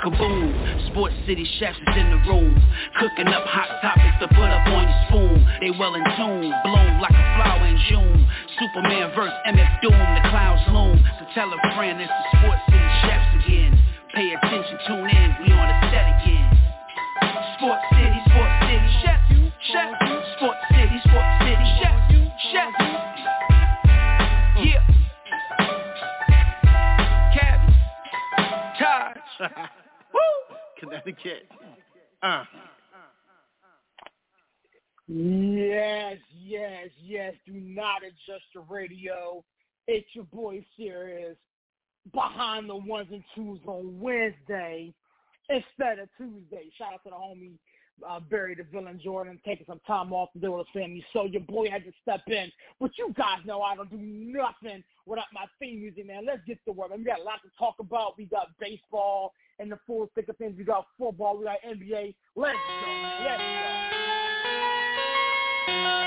Kaboom, Sports City chefs is in the room. Cooking up hot topics to put up on your spoon. They well in tune, bloom like a flower in June. Superman verse MF Doom, the clouds loom. So tell a friend it's the Sports City chefs again. Pay attention, tune in, we Uh. Yes, yes, yes. Do not adjust the radio. It's your boy Serious behind the ones and twos on Wednesday instead of Tuesday. Shout out to the homie uh, Barry the Villain Jordan taking some time off to deal with his family. So your boy had to step in. But you guys know I don't do nothing without my theme music, man. Let's get to work. Man, we got a lot to talk about. We got baseball and the full thick of things. We got football. We got NBA. Let's go. Let's go.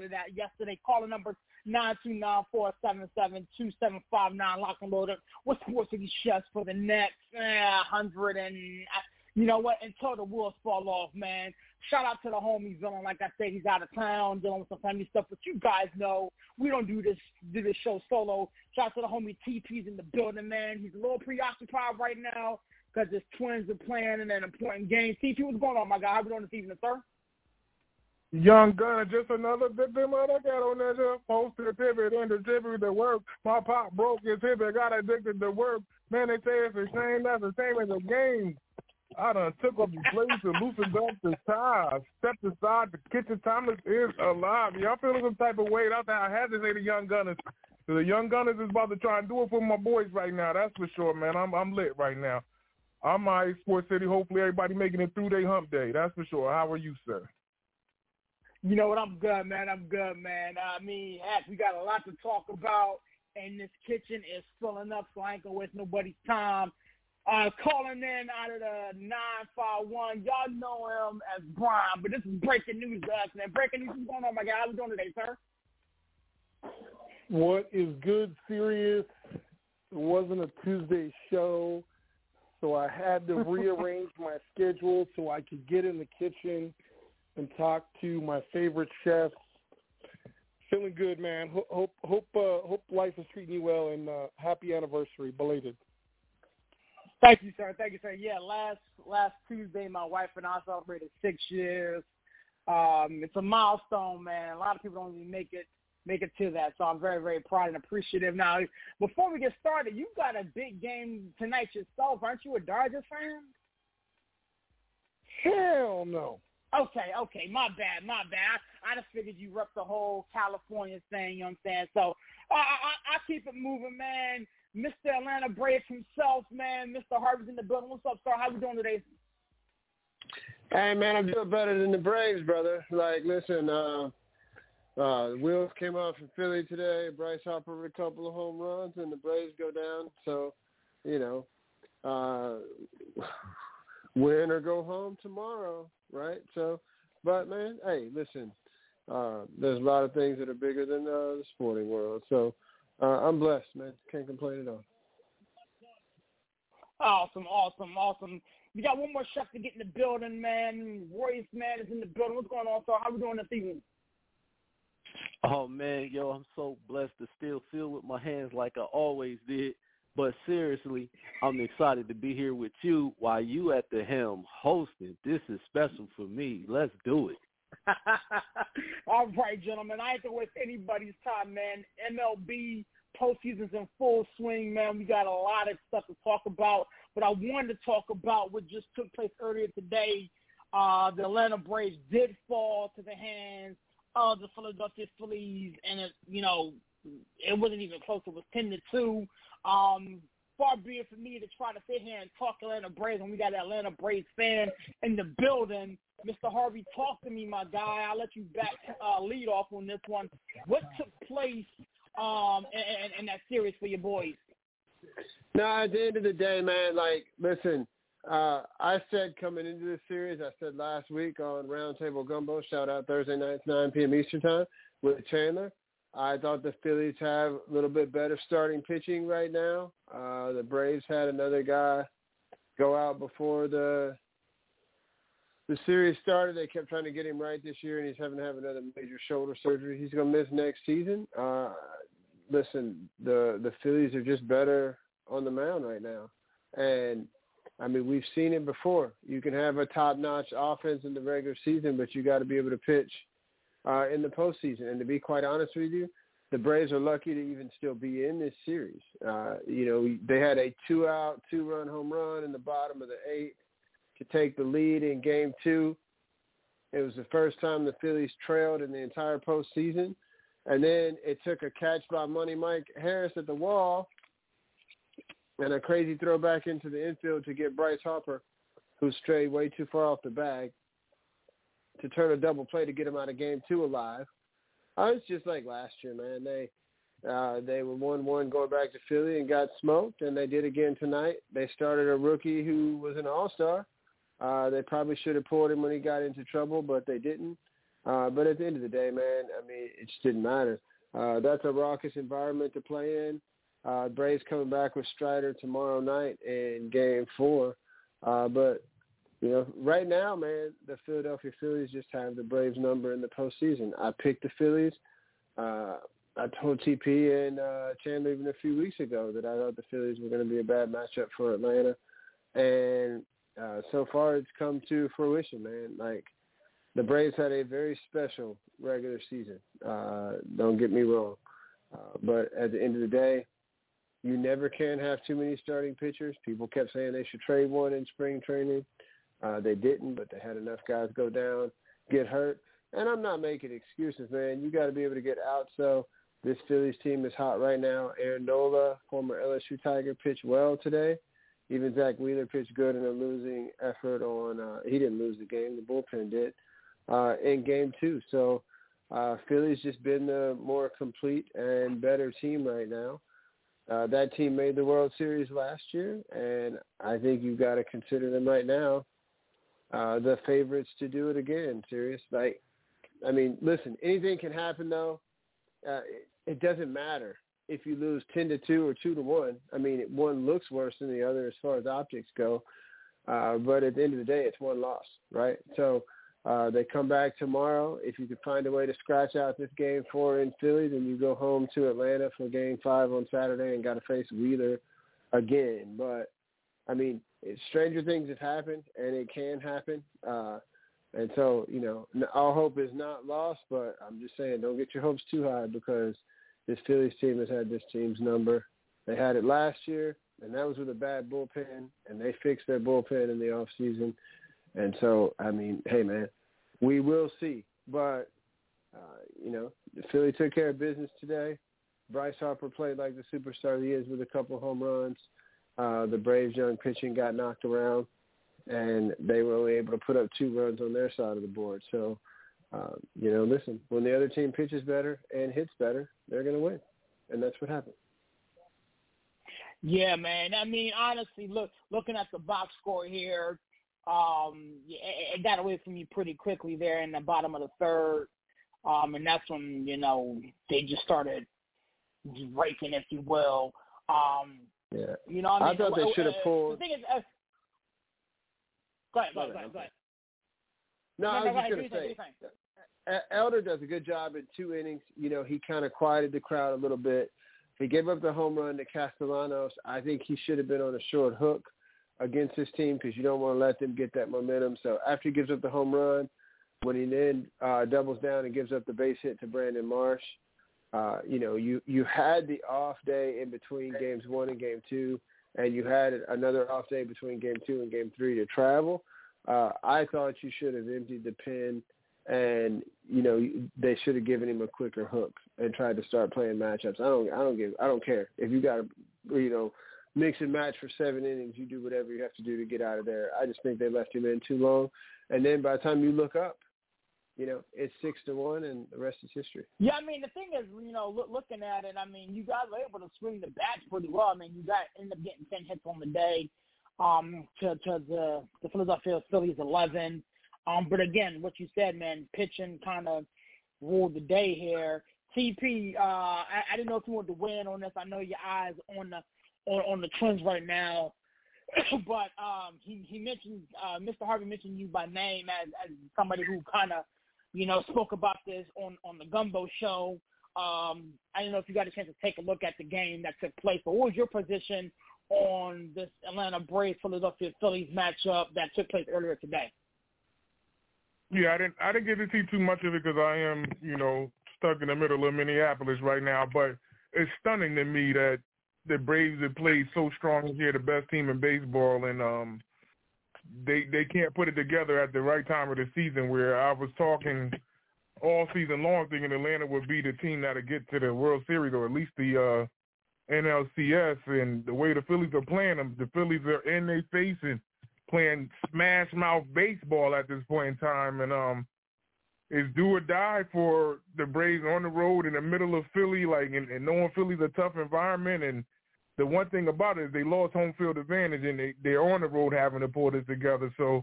Out of that yesterday. Caller number 929-477-2759. Lock and loaded with Sports City Chefs for the next eh, 100 and, you know what, until the wheels fall off, man. Shout out to the homie Villain. Like I said, he's out of town dealing with some family stuff. But you guys know we don't do this do this show solo. Shout out to the homie TP's in the building, man. He's a little preoccupied right now because his twins are playing in an important game. TP, what's going on, my guy? How we doing this evening, sir? Young Gunner, just another victim of the ghetto ninja. Posted pivot and distribute the work. My pop broke his hip and got addicted to work. Man, they say it's a shame that's the same as a game. I done took up the place and loosened up the ties. Stepped aside, the kitchen Tymeless is alive. Y'all feeling some type of way? That's how I had to say the young gunners. The young gunners is about to try and do it for my boys right now. That's for sure, man. I'm I'm lit right now. I'm my Sports City. Hopefully everybody making it through their hump day. That's for sure. How are you, sir? You know what? I'm good, man. I'm good, man. I mean, heck, we got a lot to talk about, and this kitchen is filling up, so I ain't gonna waste nobody's time. Uh, calling in out of the 951. Y'all know him as Brian, but this is breaking news to us, man. Breaking news. What's going on, my guy? How we doing today, sir? What is good, serious? It wasn't a Tuesday show, so I had to rearrange my schedule so I could get in the kitchen and talk to my favorite chefs. Feeling good, man. Ho- Hope hope uh, hope life is treating you well, and uh, happy anniversary, belated. Thank you, sir. Thank you, sir. Yeah, last last Tuesday, my wife and I celebrated six years. Um, it's a milestone, man. A lot of people don't even make it make it to that, so I'm very, very proud and appreciative. Now, before we get started, you've got a big game tonight yourself, aren't you? A Dodgers fan? Hell no. Okay, okay, my bad, my bad. I, I just figured you rep the whole California thing, you know what I'm saying? So I, I, I keep it moving, man. Mr. Atlanta Braves himself, man. Mr. Harvey's in the building. What's up, sir? How we doing today? Hey man, I'm doing better than the Braves, brother. Like, listen, uh, uh, wheels came off in Philly today. Bryce Harper with a couple of home runs, and the Braves go down. So, you know, uh, win or go home tomorrow, right? So, but man, hey, listen, uh, there's a lot of things that are bigger than uh, the sporting world. So, uh, I'm blessed, man. Can't complain at all. Awesome, awesome, awesome. We got one more chef to get in the building, man. Royce, man, is in the building. What's going on, sir? How we doing this evening? Oh man, yo, I'm so blessed to still feel with my hands like I always did. But seriously, I'm excited to be here with you while you at the helm hosting. This is special for me. Let's do it. All right, gentlemen. I ain't to waste anybody's time, man. MLB postseason's in full swing, man. We got a lot of stuff to talk about. But I wanted to talk about what just took place earlier today. Uh, the Atlanta Braves did fall to the hands of the Philadelphia Phillies, and it, you know, it wasn't even close. It was ten to two. Um, far be it for me to try to sit here and talk Atlanta Braves when we got Atlanta Braves fan in the building. Mr. Harvey, talk to me, my guy. I'll let you back uh, lead off on this one. What took place um, in, in that series for your boys? No, at the end of the day, man, like, listen, uh, I said coming into this series, I said last week on Roundtable Gumbo, shout out Thursday nights, 9 p.m. Eastern Time with Chandler. I thought the Phillies have a little bit better starting pitching right now. Uh, the Braves had another guy go out before the the series started. They kept trying to get him right this year, and he's having to have another major shoulder surgery. He's going to miss next season. Uh, listen, the the Phillies are just better on the mound right now, and I mean, we've seen it before. You can have a top-notch offense in the regular season, but you got to be able to pitch uh, in the postseason. And to be quite honest with you, the Braves are lucky to even still be in this series. Uh, you know, they had a two-out, two-run home run in the bottom of the eighth to take the lead in Game Two. It was the first time the Phillies trailed in the entire postseason. And then it took a catch by Money Mike Harris at the wall and a crazy throw back into the infield to get Bryce Harper, who strayed way too far off the bag, to turn a double play to get him out of game two alive. Uh, it's just like last year, man. They uh, they were one one going back to Philly and got smoked, and they did again tonight. They started a rookie who was an all star. Uh, they probably should have pulled him when he got into trouble, but they didn't. Uh, but at the end of the day, man, I mean, it just didn't matter. Uh, that's a raucous environment to play in. Uh, Braves coming back with Strider tomorrow night in Game Four. Uh, but you know, right now, man, the Philadelphia Phillies just have the Braves number in the postseason. I picked the Phillies. Uh, I told TP and uh, Chandler even a few weeks ago that I thought the Phillies were going to be a bad matchup for Atlanta, and uh, so far it's come to fruition, man. Like the Braves had a very special regular season. Uh, don't get me wrong, uh, but at the end of the day, you never can have too many starting pitchers. People kept saying they should trade one in spring training. Uh, they didn't, but they had enough guys go down, get hurt. And I'm not making excuses, man. You got to be able to get out. So this Phillies team is hot right now. Aaron Nola, former LSU Tiger, pitched well today. Even Zack Wheeler pitched good in a losing effort on. Uh, he didn't lose the game. The bullpen did uh, in game two. So uh, Philly's just been the more complete and better team right now. Uh, that team made the World Series last year, and I think you've got to consider them right now uh, the favorites to do it again. Serious, like, I mean, listen, anything can happen though. Uh, it, it doesn't matter if you lose ten to two or two to one. I mean, one looks worse than the other as far as optics go, uh, but at the end of the day, it's one loss, right? So uh, they come back tomorrow. If you can find a way to scratch out this game four in Philly, then you go home to Atlanta for game five on Saturday and got to face Wheeler again. But, I mean, it, stranger things have happened, and it can happen. Uh, and so, you know, all hope is not lost, but I'm just saying don't get your hopes too high because this Phillies team has had this team's number. They had it last year, and that was with a bad bullpen, and they fixed their bullpen in the off season. And so, I mean, hey, man, we will see. But, uh, you know, the Philly took care of business today. Bryce Harper played like the superstar he is with a couple home runs. Uh, the Braves' young pitching got knocked around. and they were only able to put up two runs on their side of the board. So, uh, you know, listen, when the other team pitches better and hits better, they're going to win, and that's what happened. Yeah, man. I mean, honestly, look, looking at the box score here, um, it, it got away from you pretty quickly there in the bottom of the third, um, and that's when you know they just started raking, if you will. Um, yeah. You know, what I, mean? I thought they should have uh, pulled. The thing is, uh, go ahead, go ahead, go ahead. Go ahead. No, No, I was go just going to say, thing, do your thing. E- Elder does a good job in two innings. You know, he kind of quieted the crowd a little bit. He gave up the home run to Castellanos. I think he should have been on a short hook against his team because you don't want to let them get that momentum. So after he gives up the home run, when he then uh, doubles down and gives up the base hit to Brandon Marsh, uh, you know, you you had the off day in between games one and game two, and you had another off day between game two and game three to travel. Uh, I thought you should have emptied the pen, and you know they should have given him a quicker hook and tried to start playing matchups. I don't, I don't give, I don't care if you got to, you know, mix and match for seven innings. You do whatever you have to do to get out of there. I just think they left him in too long, and then by the time you look up, you know, it's six to one, and the rest is history. Yeah, I mean the thing is, you know, look, looking at it, I mean you guys were able to swing the bats pretty well. I mean you got ended up getting ten hits on the day, um, to to the the Philadelphia Phillies eleven. Um, but again, what you said, man, pitching kind of ruled the day here. TP, uh, I, I didn't know if you wanted to win on this. I know your eyes on the on, on the Twins right now, but um, he he mentioned uh, Mr. Harvey mentioned you by name as as somebody who kind of you know, spoke about this on on the Gumbo show. Um, I don't know if you got a chance to take a look at the game that took place, but what was your position on this Atlanta Braves Philadelphia Phillies matchup that took place earlier today? Yeah, I didn't. I didn't get to see too much of it because I am, you know, stuck in the middle of Minneapolis right now. But it's stunning to me that the Braves have played so strong here, the best team in baseball, and um, they they can't put it together at the right time of the season. Where I was talking all season long, thinking Atlanta would be the team that'll get to the World Series or at least the uh, NLCS. And the way the Phillies are playing them, the Phillies are in their face and playing smash mouth baseball at this point in time, and um, it's do or die for the Braves on the road in the middle of Philly, like and, and knowing Philly's a tough environment and the one thing about it is they lost home field advantage and they they're on the road having to pull this together. So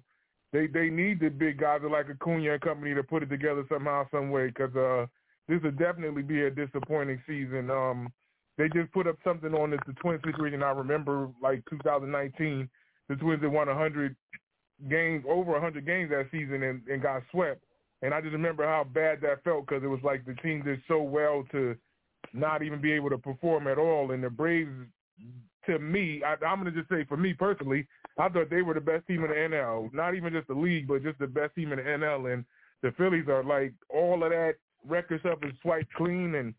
they they need the big guys like Acuna and company to put it together somehow, some way. Because uh, this will definitely be a disappointing season. Um, they just put up something on this the Twins situation. I remember like 2019, the Twins had won 100 games, over 100 games that season, and, and got swept. And I just remember how bad that felt because it was like the team did so well to not even be able to perform at all. And the Braves to me, I, I'm going to just say for me personally, I thought they were the best team in the NL. Not even just the league, but just the best team in the NL. And the Phillies are like all of that record stuff is swiped clean, and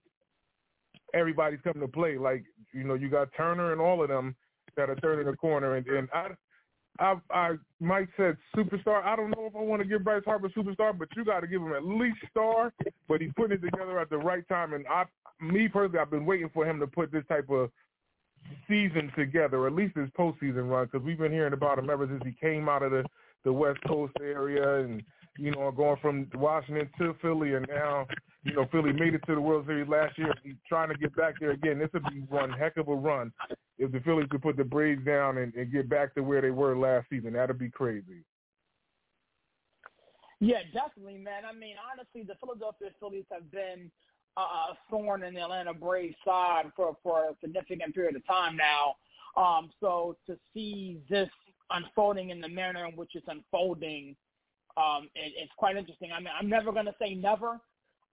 everybody's coming to play. Like you know, you got Turner and all of them that are turning the corner. And, and I, I, I Mike said superstar. I don't know if I want to give Bryce Harper superstar, but you got to give him at least star. But he's putting it together at the right time. And I, me personally, I've been waiting for him to put this type of season together, or at least his postseason run, because we've been hearing about him ever since he came out of the the West Coast area, and you know, going from Washington to Philly, and now you know Philly made it to the World Series last year. He's trying to get back there again. This would be one heck of a run if the Phillies could put the Braves down and, and get back to where they were last season. That'd be crazy. Yeah, definitely, man. I mean, honestly, the Philadelphia Phillies have been a thorn in the Atlanta Braves side for for a significant period of time now. Um, so to see this unfolding in the manner in which it's unfolding, um, it, it's quite interesting. I mean, I'm never going to say never.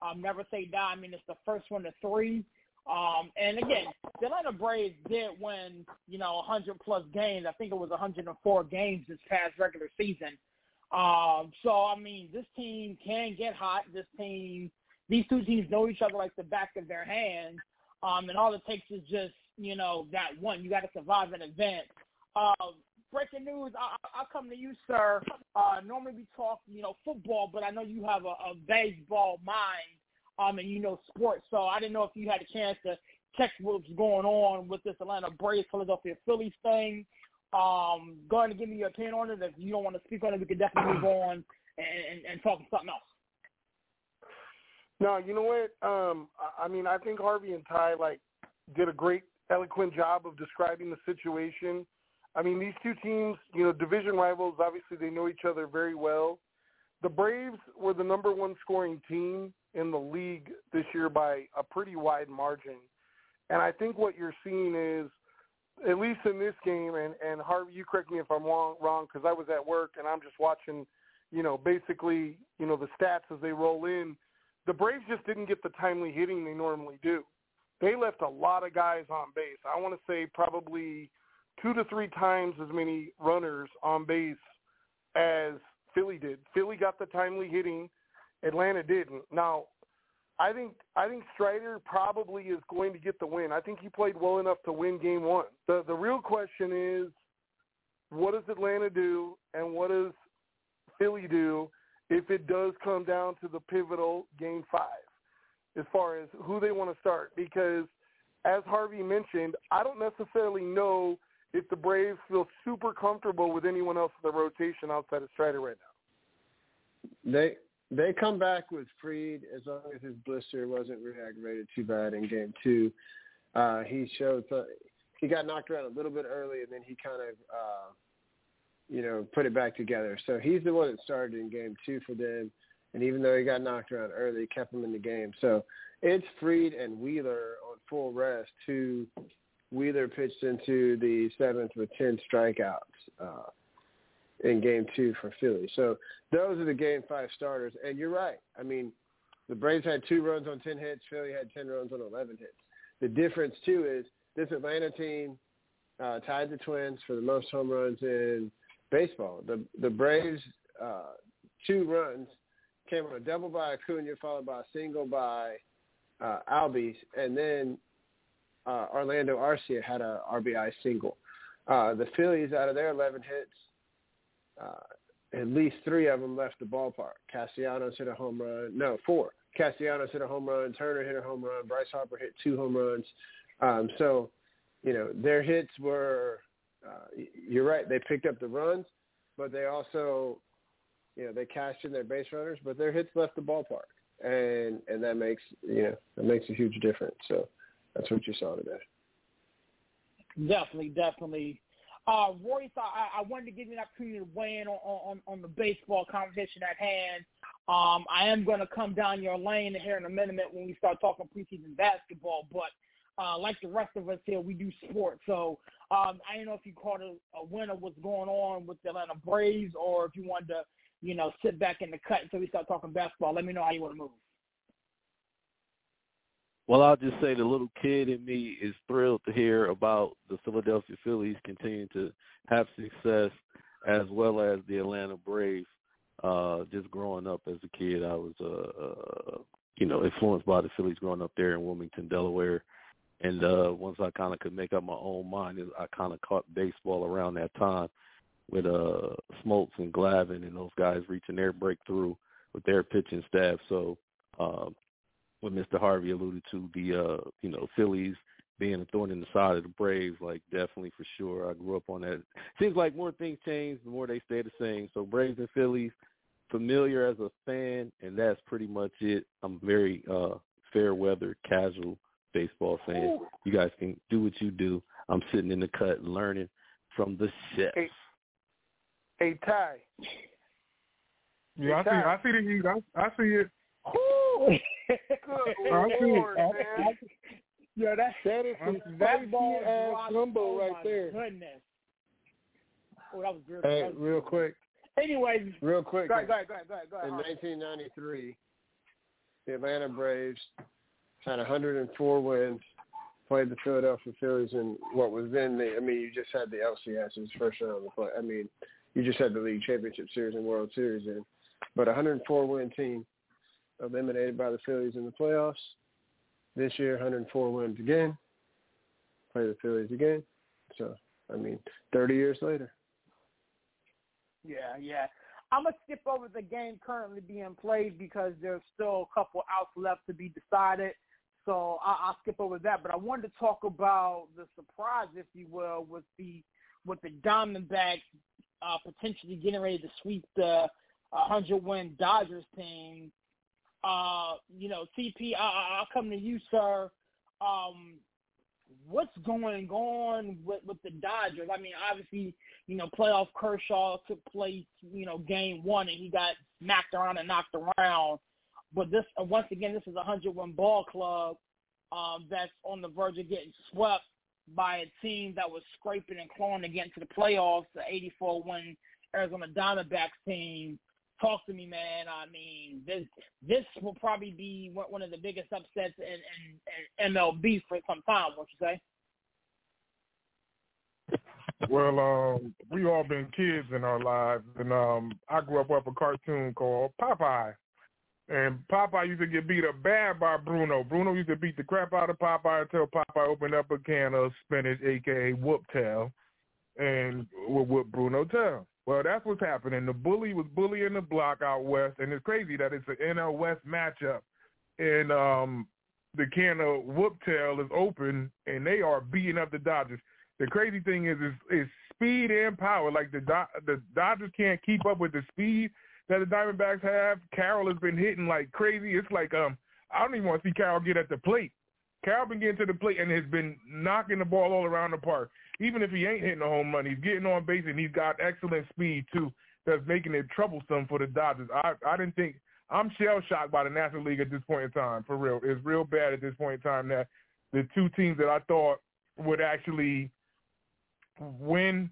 Um, never say die. I mean, it's the first one to three. Um, and again, the Atlanta Braves did win, you know, 100 plus games. I think it was 104 games this past regular season. Um, so I mean, this team can get hot. This team these two teams know each other like the back of their hand, um, and all it takes is just you know that one. You got to survive an event. Uh, breaking news! I, I'll come to you, sir. Uh, normally we talk, you know, football, but I know you have a, a baseball mind, um, and you know sports. So I didn't know if you had a chance to check what's going on with this Atlanta Braves Philadelphia Phillies thing. Um, go ahead and give me your opinion on it. If you don't want to speak on it, we can definitely move on and, and, and talk something else. No, you know what? Um, I mean, I think Harvey and Ty like did a great, eloquent job of describing the situation. I mean, these two teams, you know, division rivals. Obviously, they know each other very well. The Braves were the number one scoring team in the league this year by a pretty wide margin, and I think what you're seeing is, at least in this game, and and Harvey, you correct me if I'm wrong, wrong, because I was at work and I'm just watching, you know, basically, you know, the stats as they roll in the Braves just didn't get the timely hitting they normally do. They left a lot of guys on base. I want to say probably two to three times as many runners on base as Philly did. Philly got the timely hitting. Atlanta didn't. Now, I think I think Strider probably is going to get the win. I think he played well enough to win game one. The the real question is what does Atlanta do and what does Philly do if it does come down to the pivotal game five as far as who they want to start. Because as Harvey mentioned, I don't necessarily know if the Braves feel super comfortable with anyone else in the rotation outside of Strider right now. They they come back with Fried as long as his blister wasn't re-aggravated too bad in game two. Uh, he showed he got knocked around a little bit early, and then he kind of uh, you know, put it back together. So he's the one that started in game two for them. And even though he got knocked around early, kept him in the game. So it's Fried and Wheeler on full rest, who Wheeler pitched into the seventh with 10 strikeouts uh, in game two for Philly. So those are the game five starters. And you're right. I mean, the Braves had two runs on 10 hits. Philly had 10 runs on 11 hits. The difference, too, is this Atlanta team uh, tied the Twins for the most home runs in – baseball. The the Braves uh, two runs came on a double by Acuna, followed by a single by uh, Albies, and then uh, Orlando Arcia had a RBI single. Uh, the Phillies, out of their 11 hits, uh, at least three of them left the ballpark. Castellanos hit a home run. No, four. Castellanos hit a home run. Turner hit a home run. Bryce Harper hit two home runs. Um, so, you know, their hits were uh, you're right. They picked up the runs, but they also, you know, they cashed in their base runners, but their hits left the ballpark, and and that makes you know that makes a huge difference. So that's what you saw today. Definitely, definitely. Uh, Royce, I, I wanted to give you an opportunity to weigh in on, on, on the baseball conversation at hand. Um, I am going to come down your lane here in a minute when we start talking preseason basketball, but uh, like the rest of us here, we do sports. So um, I don't know if you caught a, a win of what's going on with the Atlanta Braves or if you wanted to, you know, sit back in the cut until we start talking basketball. Let me know how you want to move. Well, I'll just say the little kid in me is thrilled to hear about the Philadelphia Phillies continuing to have success as well as the Atlanta Braves. Uh, just growing up as a kid, I was, uh, uh, you know, influenced by the Phillies growing up there in Wilmington, Delaware. And uh, once I kind of could make up my own mind, I kind of caught baseball around that time with uh, Smoltz and Glavine and those guys reaching their breakthrough with their pitching staff. So um, what Mr. Harvey alluded to, the uh, you know Phillies being a thorn in the side of the Braves, like definitely for sure. I grew up on that. Seems like more things change, the more they stay the same. So Braves and Phillies, familiar as a fan, and that's pretty much it. I'm very uh, fair weather, casual baseball fan. You guys can do what you do. I'm sitting in the cut learning from the chefs. Hey, hey Ty. Yeah, hey, I see. I see the heat. I, I see it. Good I see Lord, it. man. Yeah, that That is some spicy ass gumbo oh right my there. Goodness. Oh, that was good. Hey, that was real good. quick, Anyways, real quick. go ahead, go ahead, go ahead, go ahead. In 1993, the Atlanta Braves had 104 wins, played the Philadelphia Phillies in what was then the. I mean, you just had the LCS as first round of the play. I mean, you just had the League Championship Series and World Series in, but 104 win team eliminated by the Phillies in the playoffs. This year, 104 wins again. Play the Phillies again. So, I mean, 30 years later. Yeah, yeah. I'm gonna skip over the game currently being played because there's still a couple outs left to be decided. So I, I'll skip over that. But I wanted to talk about the surprise, if you will, with the with the Diamondbacks uh, potentially getting ready to sweep the 100 win Dodgers team. Uh, you know, TP, I, I'll come to you, sir. Um, what's going on with, with the Dodgers? I mean, obviously, you know, playoff Kershaw took place, you know, game one, and he got smacked around and knocked around. But this, uh, once again, this is a 101 ball club um, that's on the verge of getting swept by a team that was scraping and clawing to get into the playoffs, the 84 win Arizona Diamondbacks team. Talk to me, man. I mean, this this will probably be one of the biggest upsets in, in, in MLB for some time. What you say? Well, um, we all been kids in our lives, and um, I grew up with a cartoon called Popeye. And Popeye used to get beat up bad by Bruno. Bruno used to beat the crap out of Popeye until Popeye opened up a can of spinach, aka whoop tail, and would whoop Bruno tail. Well, that's what's happening. The bully was bullying the block out west, and it's crazy that it's an NL West matchup, and um, the can of whoop tail is open, and they are beating up the Dodgers. The crazy thing is, is, is speed and power. Like the the Dodgers can't keep up with the speed that the Diamondbacks have. Carroll has been hitting like crazy. It's like um, I don't even want to see Carroll get at the plate. Carroll been getting to the plate and has been knocking the ball all around the park. Even if he ain't hitting a home run, he's getting on base and he's got excellent speed too. That's making it troublesome for the Dodgers. I I didn't think I'm shell shocked by the National League at this point in time. For real, it's real bad at this point in time that the two teams that I thought would actually win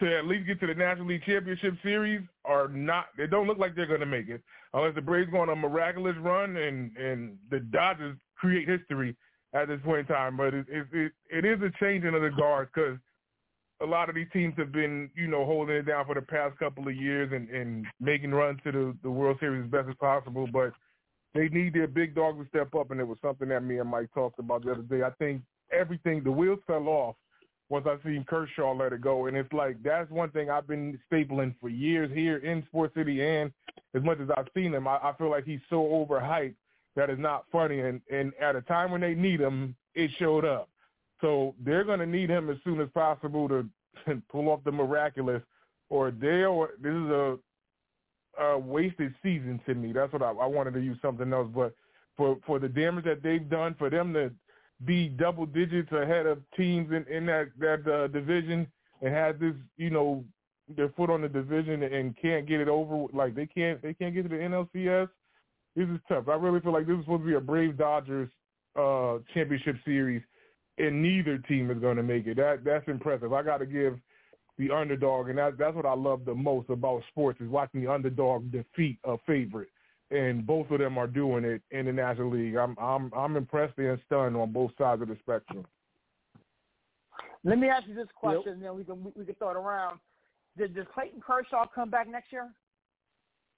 to at least get to the National League Championship Series are not. They don't look like they're going to make it unless the Braves go on a miraculous run and and the Dodgers create history at this point in time. But it it it, it is a changing of the guards because a lot of these teams have been you know holding it down for the past couple of years and and making runs to the the World Series as best as possible, but. They need their big dog to step up, and it was something that me and Mike talked about the other day. I think everything, the wheels fell off once I seen Kershaw let it go. And it's like that's one thing I've been stapling for years here in Sports City and as much as I've seen him, I, I feel like he's so overhyped that it's not funny and, and at a time when they need him, it showed up. So they're gonna need him as soon as possible to pull off the miraculous or they'll this is a a wasted season to me. That's what I, I wanted to use something else. But for for the damage that they've done, for them to be double digits ahead of teams in, in that that uh, division and have this, you know, their foot on the division and can't get it over. Like they can't they can't get to the NLCS. This is tough. I really feel like this is supposed to be a Brave Dodgers uh, championship series, and neither team is going to make it. That that's impressive. I got to give the underdog, and that that's what I love the most about sports is watching the underdog defeat a favorite and both of them are doing it in the National League. I'm I'm I'm impressed and stunned on both sides of the spectrum. Let me ask you this question, yep. and then we can we, we can throw it around. Did does Clayton Kershaw come back next year?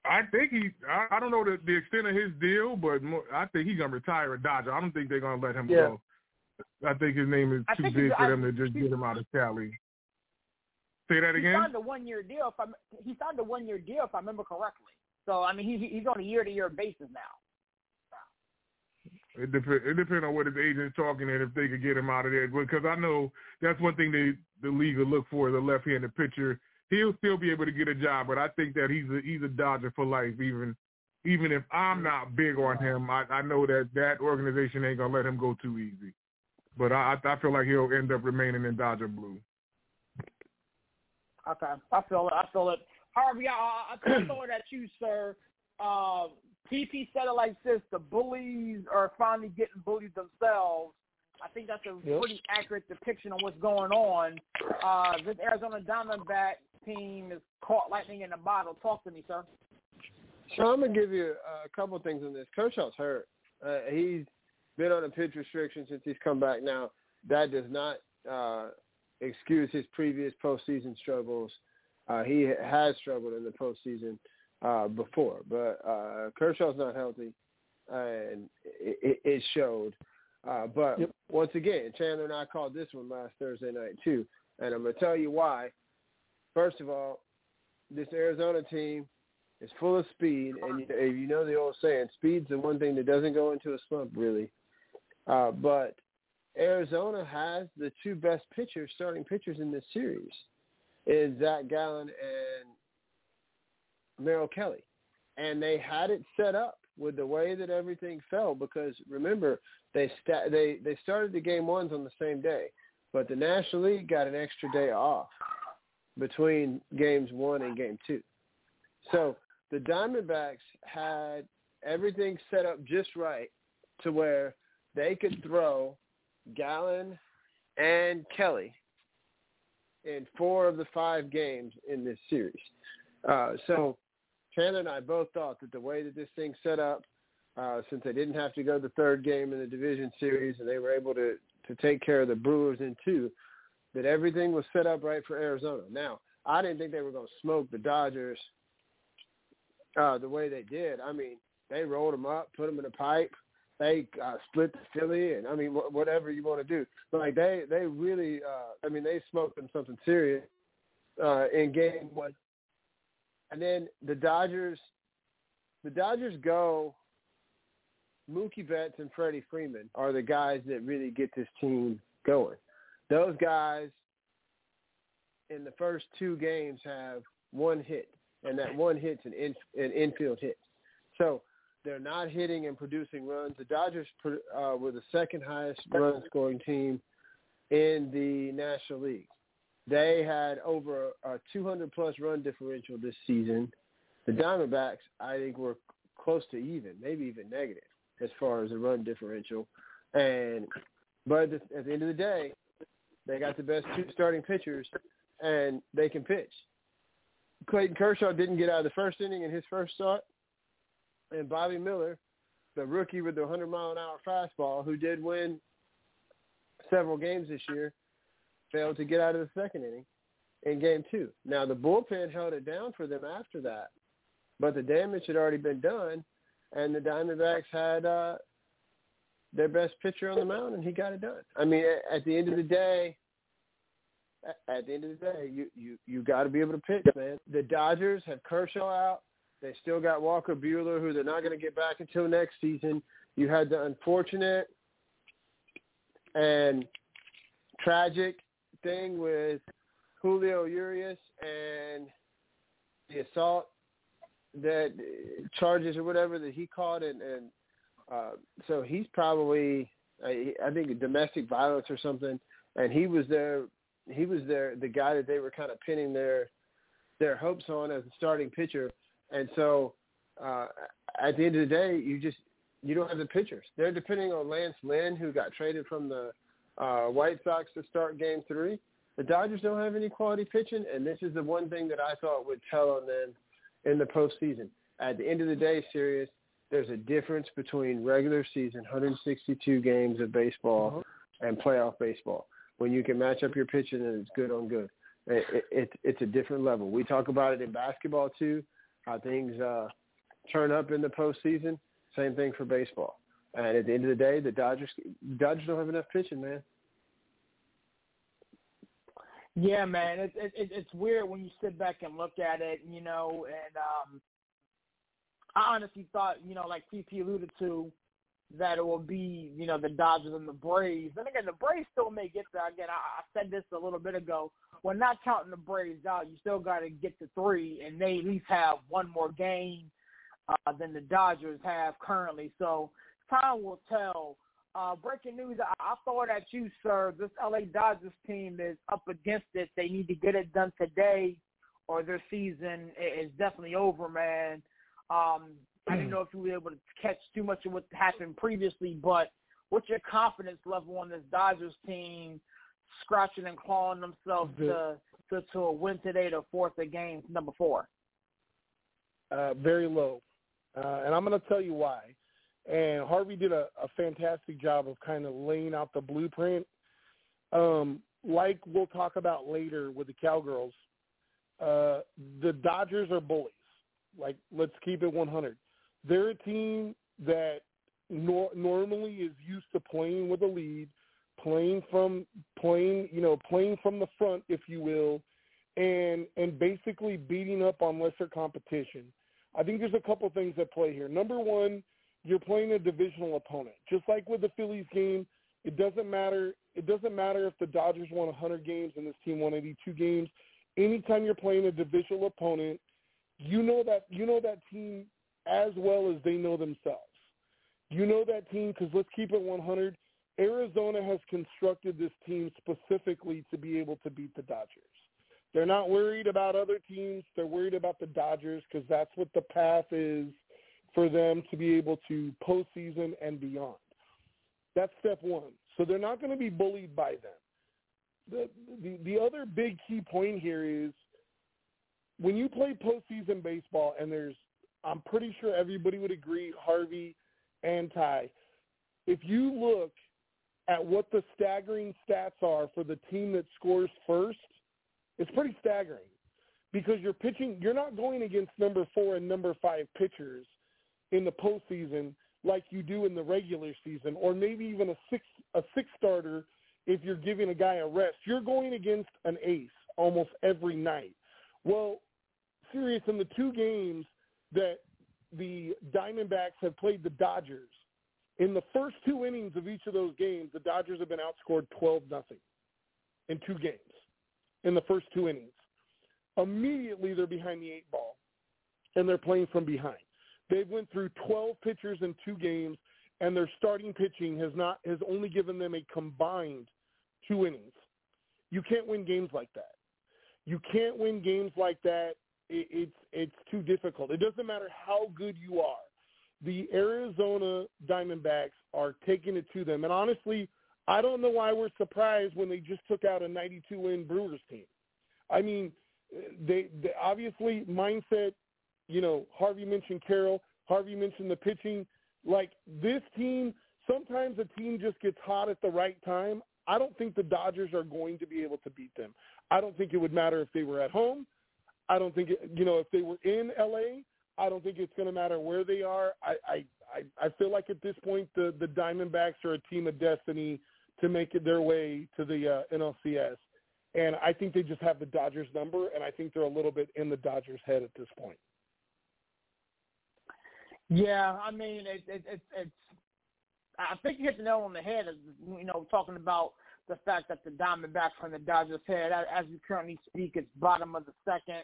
I think he. I, I don't know the, the extent of his deal, but more, I think he's gonna retire a Dodger. I don't think they're gonna let him yeah. go. I think his name is too big for them to just get him out of Cali. Say that again. He signed a one-year deal. If I he signed a one-year deal, if I remember correctly. So I mean, he, he's on a year-to-year basis now. It depends. It depends on what his agent's talking and if they could get him out of there. Because I know that's one thing they, the league will look for: the left-handed pitcher. He'll still be able to get a job, but I think that he's a he's a Dodger for life. Even even if I'm not big on him, I, I know that that organization ain't gonna let him go too easy. But I I feel like he'll end up remaining in Dodger blue. Okay, I feel it. I feel it. Harvey, I, I throw it at you, sir. Uh, PP said it like this: the bullies are finally getting bullied themselves. I think that's a yep. pretty accurate depiction of what's going on. Uh, this Arizona Diamondback team is caught lightning in a bottle. Talk to me, sir. So I'm gonna give you a couple of things on this. Kershaw's hurt. Uh, he's been on a pitch restriction since he's come back. Now that does not uh, excuse his previous postseason struggles. Uh, he has struggled in the postseason uh, before, but uh, Kershaw's not healthy, and it, it showed. Uh, but yep. once again, Chandler and I called this one last Thursday night too, and I'm going to tell you why. First of all, this Arizona team is full of speed, and you, you know the old saying, speed's the one thing that doesn't go into a slump really. Uh, but Arizona has the two best pitchers, starting pitchers in this series, is Zac Gallen and Merrill Kelly, and they had it set up with the way that everything fell because remember they sta- they they started the game ones on the same day, but the National League got an extra day off between games one and game two. So the Diamondbacks had everything set up just right to where they could throw Gallen and Kelly in four of the five games in this series. Uh, so Chandler and I both thought that the way that this thing set up, uh, since they didn't have to go the third game in the division series and they were able to, to take care of the Brewers in two, that everything was set up right for Arizona. Now, I didn't think they were going to smoke the Dodgers uh, the way they did. I mean, they rolled them up, put them in a pipe. They uh, split the Philly, and I mean, wh- whatever you want to do. But like they, they really, uh, I mean, they smoked them something serious uh, in game one. And then the Dodgers, the Dodgers go. Mookie Betts and Freddie Freeman are the guys that really get this team going. Those guys in the first two games have one hit, and that one hit's an, in, an infield hit. So they're not hitting and producing runs. The Dodgers uh, were the second highest run scoring team in the National League. They had over a 200 plus run differential this season. The Diamondbacks, I think, were close to even, maybe even negative as far as the run differential. And but at the end of the day, they got the best two starting pitchers, and they can pitch. Clayton Kershaw didn't get out of the first inning in his first start, and Bobby Miller, the rookie with the 100 mile an hour fastball, who did win several games this year, failed to get out of the second inning in game two. Now the bullpen held it down for them after that, but the damage had already been done, and the Diamondbacks had uh, their best pitcher on the mound, and he got it done. I mean, at, the end of the day, at the end of the day, you you you got to be able to pitch, man. The Dodgers have Kershaw out. They still got Walker Buehler, who they're not going to get back until next season. You had the unfortunate and tragic thing with Julio Urias and the assault that charges or whatever that he caught, and, and uh, so he's probably I think domestic violence or something, and he was there. He was there, the guy that they were kind of pinning their their hopes on as a starting pitcher, and so uh, at the end of the day, you just you don't have the pitchers. They're depending on Lance Lynn, who got traded from the uh, White Sox to start Game Three. The Dodgers don't have any quality pitching, and this is the one thing that I thought would tell on them in the postseason. At the end of the day, serious, there's a difference between regular season, 162 games of baseball, uh-huh. and playoff baseball. When you can match up your pitching and it's good on good, it, it, it's a different level. We talk about it in basketball too, how things uh, turn up in the postseason. Same thing for baseball. And at the end of the day, the Dodgers Dodgers don't have enough pitching, man. Yeah, man, it's it, it's weird when you sit back and look at it, you know. And um, I honestly thought, you know, like PP alluded to, that it will be, you know, the Dodgers and the Braves. And again, the Braves still may get there. Again, I, I said this a little bit ago. When not counting the Braves out, you still got to get to three, and they at least have one more game uh, than the Dodgers have currently. So time will tell. Uh, breaking news, I, I throw it at you, sir. This LA Dodgers team is up against it. They need to get it done today or their season is definitely over, man. Um, I didn't know if you were able to catch too much of what happened previously, but what's your confidence level on this Dodgers team scratching and clawing themselves to, to, to a win today to force a game number four? Uh, very low. Uh, and I'm going to tell you why. And Harvey did a, a fantastic job of kind of laying out the blueprint. Um, like we'll talk about later with the Cowgirls, uh, the Dodgers are bullies. Like, let's keep it 100. They're a team that nor- normally is used to playing with a lead, playing from playing, you know, playing from the front, if you will, and and basically beating up on lesser competition. I think there's a couple things that play here. Number one, you're playing a divisional opponent. Just like with the Phillies game, It doesn't matter. It doesn't matter if the Dodgers won 100 games and this team won 82 games. Anytime you're playing a divisional opponent, you know that you know that team as well as they know themselves. You know that team because let's keep it 100. Arizona has constructed this team specifically to be able to beat the Dodgers. They're not worried about other teams. They're worried about the Dodgers because that's what the path is for them to be able to postseason and beyond. That's step one. So they're not going to be bullied by them. The, the the other big key point here is when you play postseason baseball, and there's I'm pretty sure everybody would agree, Harvey and Ty, if you look at what the staggering stats are for the team that scores first, it's pretty staggering because you're pitching. You're not going against number four and number five pitchers in the postseason like you do in the regular season, or maybe even a six a six starter if you're giving a guy a rest. You're going against an ace almost every night. Well, serious in the two games that the Diamondbacks have played the Dodgers, in the first two innings of each of those games, the Dodgers have been outscored 12 nothing in two games in the first two innings. Immediately they're behind the eight ball and they're playing from behind. They've went through 12 pitchers in two games and their starting pitching has not has only given them a combined two innings. You can't win games like that. You can't win games like that. It, it's it's too difficult. It doesn't matter how good you are. The Arizona Diamondbacks are taking it to them, and honestly, I don't know why we're surprised when they just took out a 92 win Brewers team. I mean, they, they obviously mindset. You know, Harvey mentioned Carroll. Harvey mentioned the pitching. Like this team, sometimes a team just gets hot at the right time. I don't think the Dodgers are going to be able to beat them. I don't think it would matter if they were at home. I don't think it, you know if they were in LA. I don't think it's going to matter where they are. I, I I feel like at this point the the Diamondbacks are a team of destiny to make it their way to the uh, NLCS, and I think they just have the Dodgers number, and I think they're a little bit in the Dodgers' head at this point. Yeah, I mean it, it, it, it's. I think you hit the nail on the head. You know, talking about the fact that the Diamondbacks from the Dodgers' head, as we currently speak, it's bottom of the second.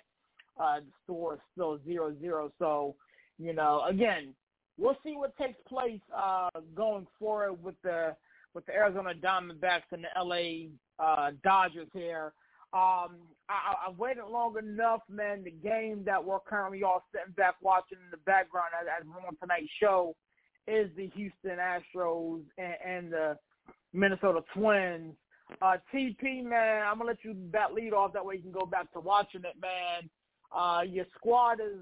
Uh, the score is still zero zero. So, you know, again, we'll see what takes place uh, going forward with the with the Arizona Diamondbacks and the LA uh, Dodgers here. Um, I, I waited long enough, man. The game that we're currently all sitting back watching in the background as, as we're on tonight's show is the Houston Astros and, and the Minnesota Twins. Uh, TP, man, I'm gonna let you bat lead off. That way you can go back to watching it, man. Uh, your squad is,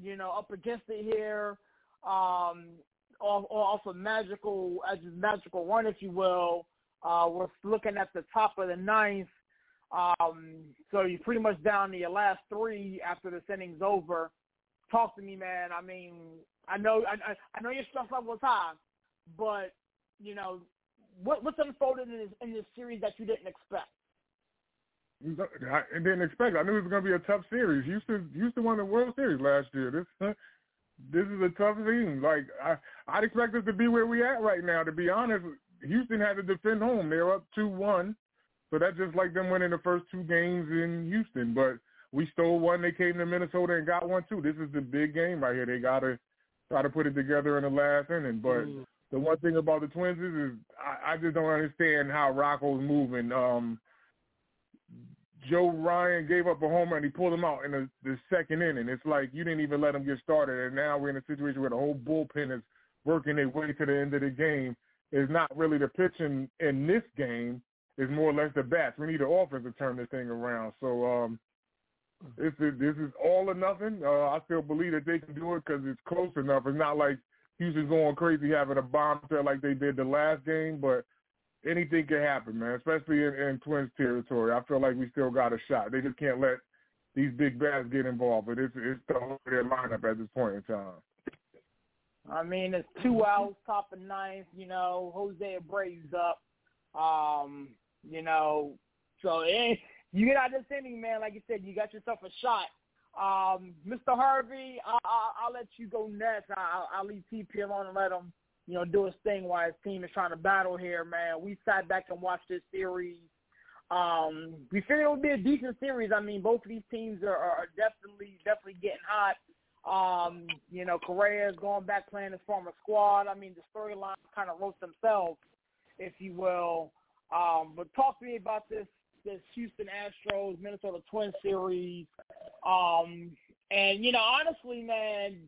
you know, up against it here. Um, off, off a magical, magical run, if you will. Uh, we're looking at the top of the ninth. Um, so you're pretty much down to your last three after this inning's over. Talk to me, man. I mean, I know, I, I know your stress level is high, but you know, what, what's unfolded in this, in this series that you didn't expect? I didn't expect. I knew it was going to be a tough series. Houston, Houston won the World Series last year. This, this is a tough team. Like I, I'd expect us to be where we at right now. To be honest, Houston had to defend home. They're up two one, so that's just like them winning the first two games in Houston. But we stole one. They came to Minnesota and got one too. This is the big game right here. They gotta try to put it together in the last inning. But mm. the one thing about the Twins is, is I, I just don't understand how Rocco's moving. Um, Joe Ryan gave up a homer and he pulled him out in the, the second inning. It's like you didn't even let him get started, and now we're in a situation where the whole bullpen is working their way to the end of the game. Is not really the pitching in this game. It's more or less the bats. We need the offense to turn this thing around. So um, this is this is all or nothing. Uh, I still believe that they can do it because it's close enough. It's not like Houston's going crazy having a bomb set like they did the last game, but anything can happen, man. Especially in, in Twins territory. I feel like we still got a shot. They just can't let these big bats get involved. But it's it's the whole their lineup at this point in time. I mean, it's two outs, top of ninth. You know, Jose Abreu's up. Um, you know, so eh, you get out of this inning, man. Like you said, you got yourself a shot. Um, Mr. Harvey, I, I, I'll let you go next. I, I'll leave TP alone and let him you know, do his thing while his team is trying to battle here, man. We sat back and watched this series. Um, we figured it would be a decent series. I mean, both of these teams are, are definitely definitely getting hot. Um, you know, Correa is going back playing his former squad. I mean, the storylines kind of wrote themselves, if you will. Um, but talk to me about this this Houston Astros Minnesota Twins series. Um, and you know, honestly, man,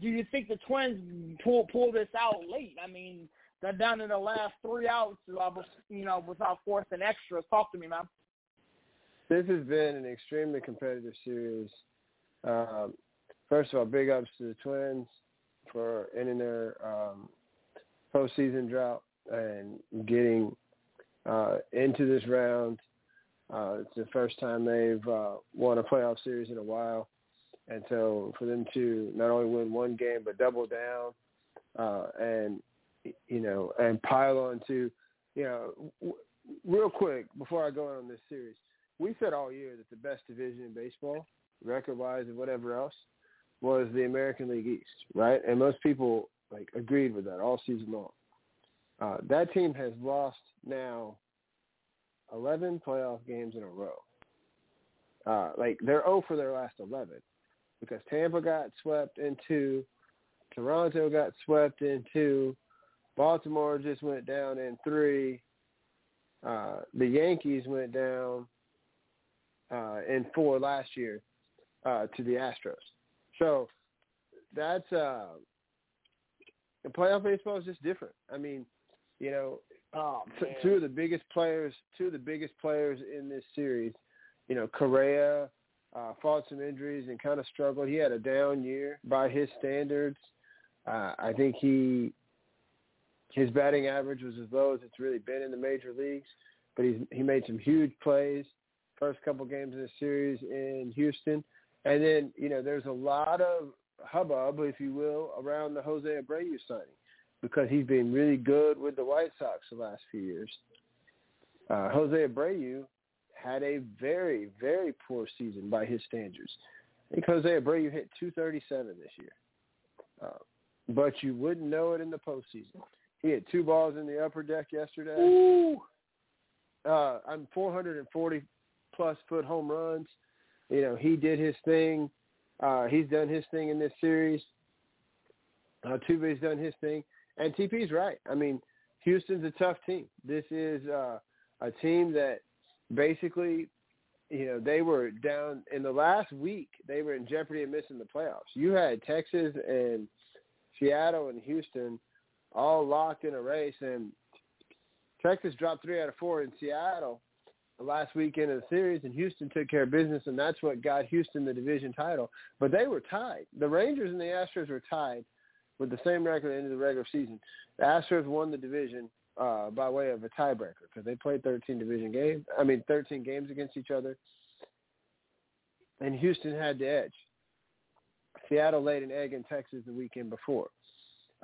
do you think the Twins pull pull this out late? I mean, they're down in the last three outs, uh, you know, without forcing extras. Talk to me, man. This has been an extremely competitive series. Um, first of all, big ups to the Twins for ending their um, postseason drought and getting uh, into this round. Uh, it's the first time they've uh, won a playoff series in a while. And so for them to not only win one game but double down uh, and you know and pile on to you know w- real quick before I go on this series, we said all year that the best division in baseball, record wise and whatever else, was the American League East, right? And most people like agreed with that all season long. Uh, that team has lost now 11 playoff games in a row. Uh, like they're 0 for their last 11 because Tampa got swept into, Toronto got swept into, Baltimore just went down in three. Uh, the Yankees went down uh, in four last year uh, to the Astros. So that's uh, the playoff baseball is just different. I mean, you know, oh, two of the biggest players, two of the biggest players in this series, you know, Correa uh, fought some injuries and kind of struggled. He had a down year by his standards. Uh, I think he his batting average was as low as it's really been in the major leagues, but he's he made some huge plays first couple games of the series in Houston, and then you know there's a lot of hubbub, if you will, around the Jose Abreu signing because he's been really good with the White Sox the last few years. Uh, Jose Abreu had a very, very poor season by his standards. I think Jose Abreu hit 237 this year. Uh, but you wouldn't know it in the postseason. He had two balls in the upper deck yesterday. Ooh. Uh, I'm 440 plus foot home runs. You know, he did his thing. Uh, he's done his thing in this series. Uh, Tuve's done his thing. And TP's right. I mean, Houston's a tough team. This is uh, a team that basically, you know, they were down in the last week. They were in jeopardy of missing the playoffs. You had Texas and Seattle and Houston all locked in a race, and Texas dropped three out of four in Seattle the last weekend of the series, and Houston took care of business, and that's what got Houston the division title. But they were tied. The Rangers and the Astros were tied with the same record at the end of the regular season. The Astros won the division uh, by way of a tiebreaker because they played 13 division games. I mean, 13 games against each other, and Houston had the edge. Seattle laid an egg in Texas the weekend before,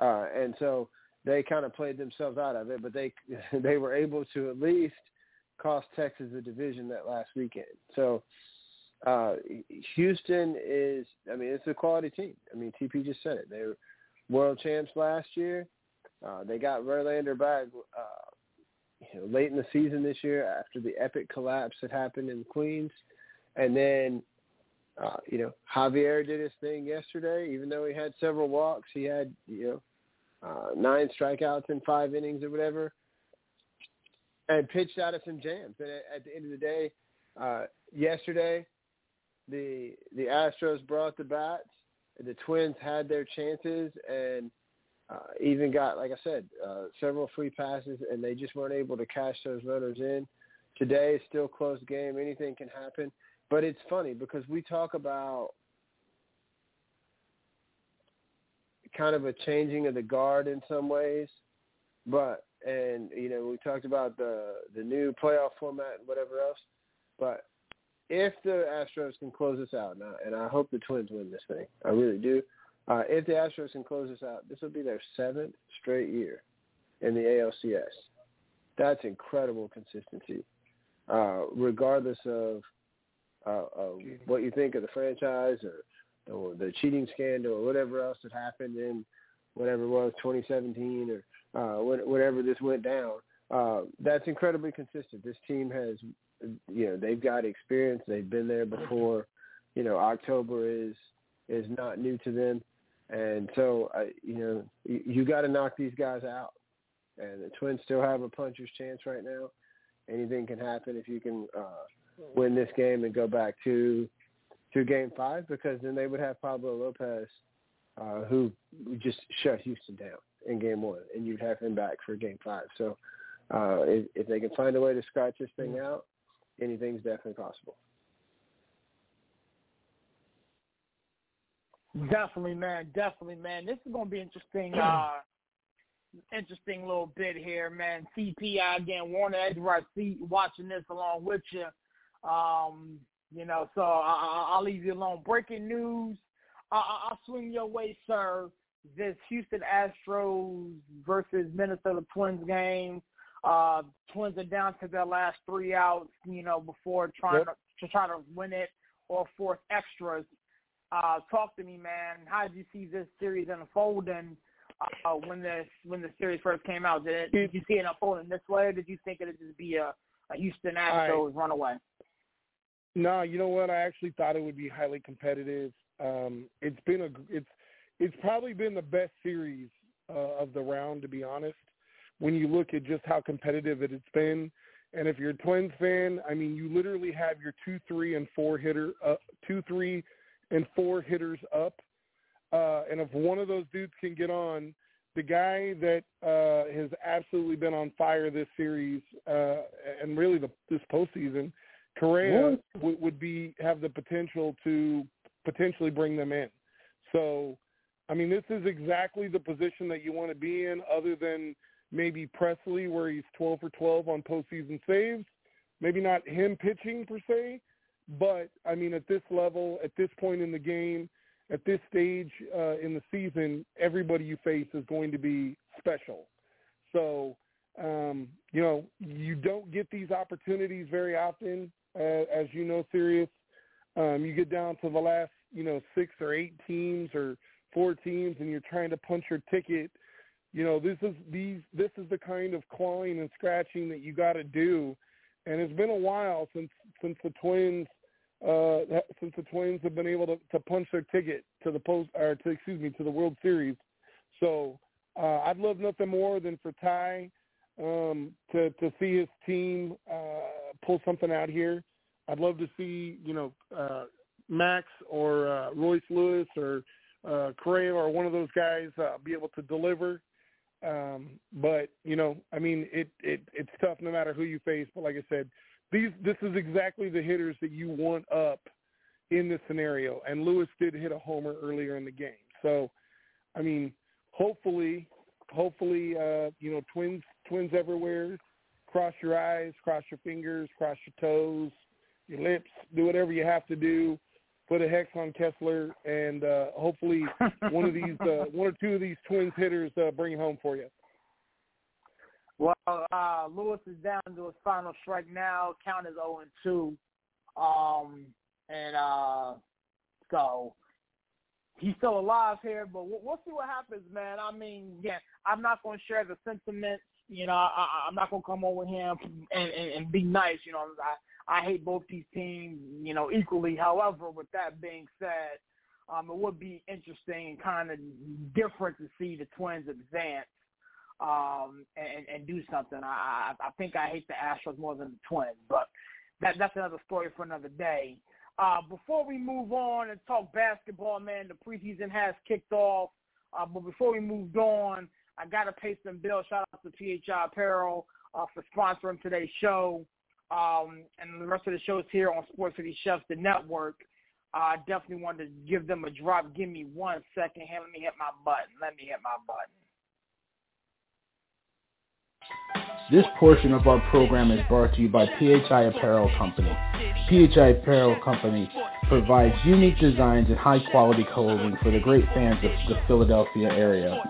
uh, and so they kind of played themselves out of it. But they they were able to at least cost Texas the division that last weekend. So uh, Houston is, I mean, it's a quality team. I mean, TP just said it. They were world champs last year. Uh, they got Verlander back uh, you know, late in the season this year after the epic collapse that happened in Queens. And then, uh, you know, Javier did his thing yesterday. Even though he had several walks, he had, you know, uh, nine strikeouts in five innings or whatever, and pitched out of some jams. And at, at the end of the day, uh, yesterday, the the Astros brought the bats. The Twins had their chances and uh, even got, like I said, uh, several free passes, and they just weren't able to cash those runners in. Today is still close game. Anything can happen. But it's funny because we talk about kind of a changing of the guard in some ways, but and you know we talked about the the new playoff format and whatever else, but if the Astros can close this out, now, and I hope the Twins win this thing, I really do. Uh, if the Astros can close this out, this will be their seventh straight year in the ALCS. That's incredible consistency, uh, regardless of, uh, of what you think of the franchise or, or the cheating scandal or whatever else that happened in whatever it was, 2017 or uh, whatever this went down. Uh, that's incredibly consistent. This team has, you know, they've got experience. They've been there before. You know, October is is not new to them, and so uh, you know you, you got to knock these guys out. And the Twins still have a puncher's chance right now. Anything can happen if you can uh, win this game and go back to to Game Five, because then they would have Pablo Lopez, uh, who just shut Houston down in Game One, and you'd have him back for Game Five. So uh, if, if they can find a way to scratch this thing out, anything's definitely possible. Definitely, man. Definitely, man. This is going to be interesting. Uh, interesting little bit here, man. CPI again, Warner Edward, see watching this along with you. Um, you know, so I, I'll leave you alone. Breaking news. I, I'll swing your way, sir. This Houston Astros versus Minnesota Twins game. Uh, Twins are down to their last three outs, you know, before trying yep. to, to try to win it or force extras. Uh, talk to me, man. How did you see this series unfolding uh, when this when the series first came out? Did, it, did you see it unfolding this way, or did you think it'd just be a, a Houston Astros I, runaway? No, you know what? I actually thought it would be highly competitive. Um, it's been a it's it's probably been the best series uh, of the round, to be honest. When you look at just how competitive it has been, and if you're a Twins fan, I mean, you literally have your two, three, and four hitter, uh, two, three, and four hitters up. Uh, and if one of those dudes can get on, the guy that uh, has absolutely been on fire this series uh, and really the, this postseason, Correa would, would be have the potential to potentially bring them in. So, I mean, this is exactly the position that you want to be in, other than maybe Pressly, where he's 12 for 12 on postseason saves. Maybe not him pitching per se, but I mean, at this level, at this point in the game, at this stage uh, in the season, everybody you face is going to be special. So, um, you know, you don't get these opportunities very often, uh, as you know, Serious. Um, you get down to the last, you know, six or eight teams or four teams, and you're trying to punch your ticket. You know, this is these this is the kind of clawing and scratching that you got to do and it's been a while since since the Twins uh, since the Twins have been able to, to punch their ticket to the post or to excuse me to the World Series. So uh, I'd love nothing more than for Ty um, to to see his team uh, pull something out here. I'd love to see you know uh, Max or uh, Royce Lewis or uh, Correa or one of those guys uh, be able to deliver. Um, but you know, I mean, it, it it's tough no matter who you face. But like I said, these this is exactly the hitters that you want up in this scenario. And Lewis did hit a homer earlier in the game. So, I mean, hopefully, hopefully, uh, you know, twins twins everywhere. Cross your eyes, cross your fingers, cross your toes, your lips, do whatever you have to do put a hex on Kessler, and uh, hopefully one of these, uh, one or two of these Twins hitters uh, bring it home for you. Well, uh, Lewis is down to his final strike now. Count is 0 and 2. Um, and uh, so he's still alive here, but we'll, we'll see what happens, man. I mean, yeah, I'm not going to share the sentiments. You know, I, I'm not going to come over him and, and, and be nice. You know, I, I hate both these teams, you know, equally. However, with that being said, um, it would be interesting and kind of different to see the Twins advance um, and, and do something. I, I think I hate the Astros more than the Twins, but that, that's another story for another day. Uh, before we move on and talk basketball, man, the preseason has kicked off. Uh, but before we moved on, I got to pay some bills. Shout out to PHI Apparel uh, for sponsoring today's show um, and the rest of the shows here on Sports City Chefs, the network. I uh, definitely wanted to give them a drop. Give me one second. Let me hit my button. Let me hit my button. This portion of our program is brought to you by PHI Apparel Company. PHI Apparel Company provides unique designs and high-quality clothing for the great fans of the Philadelphia area.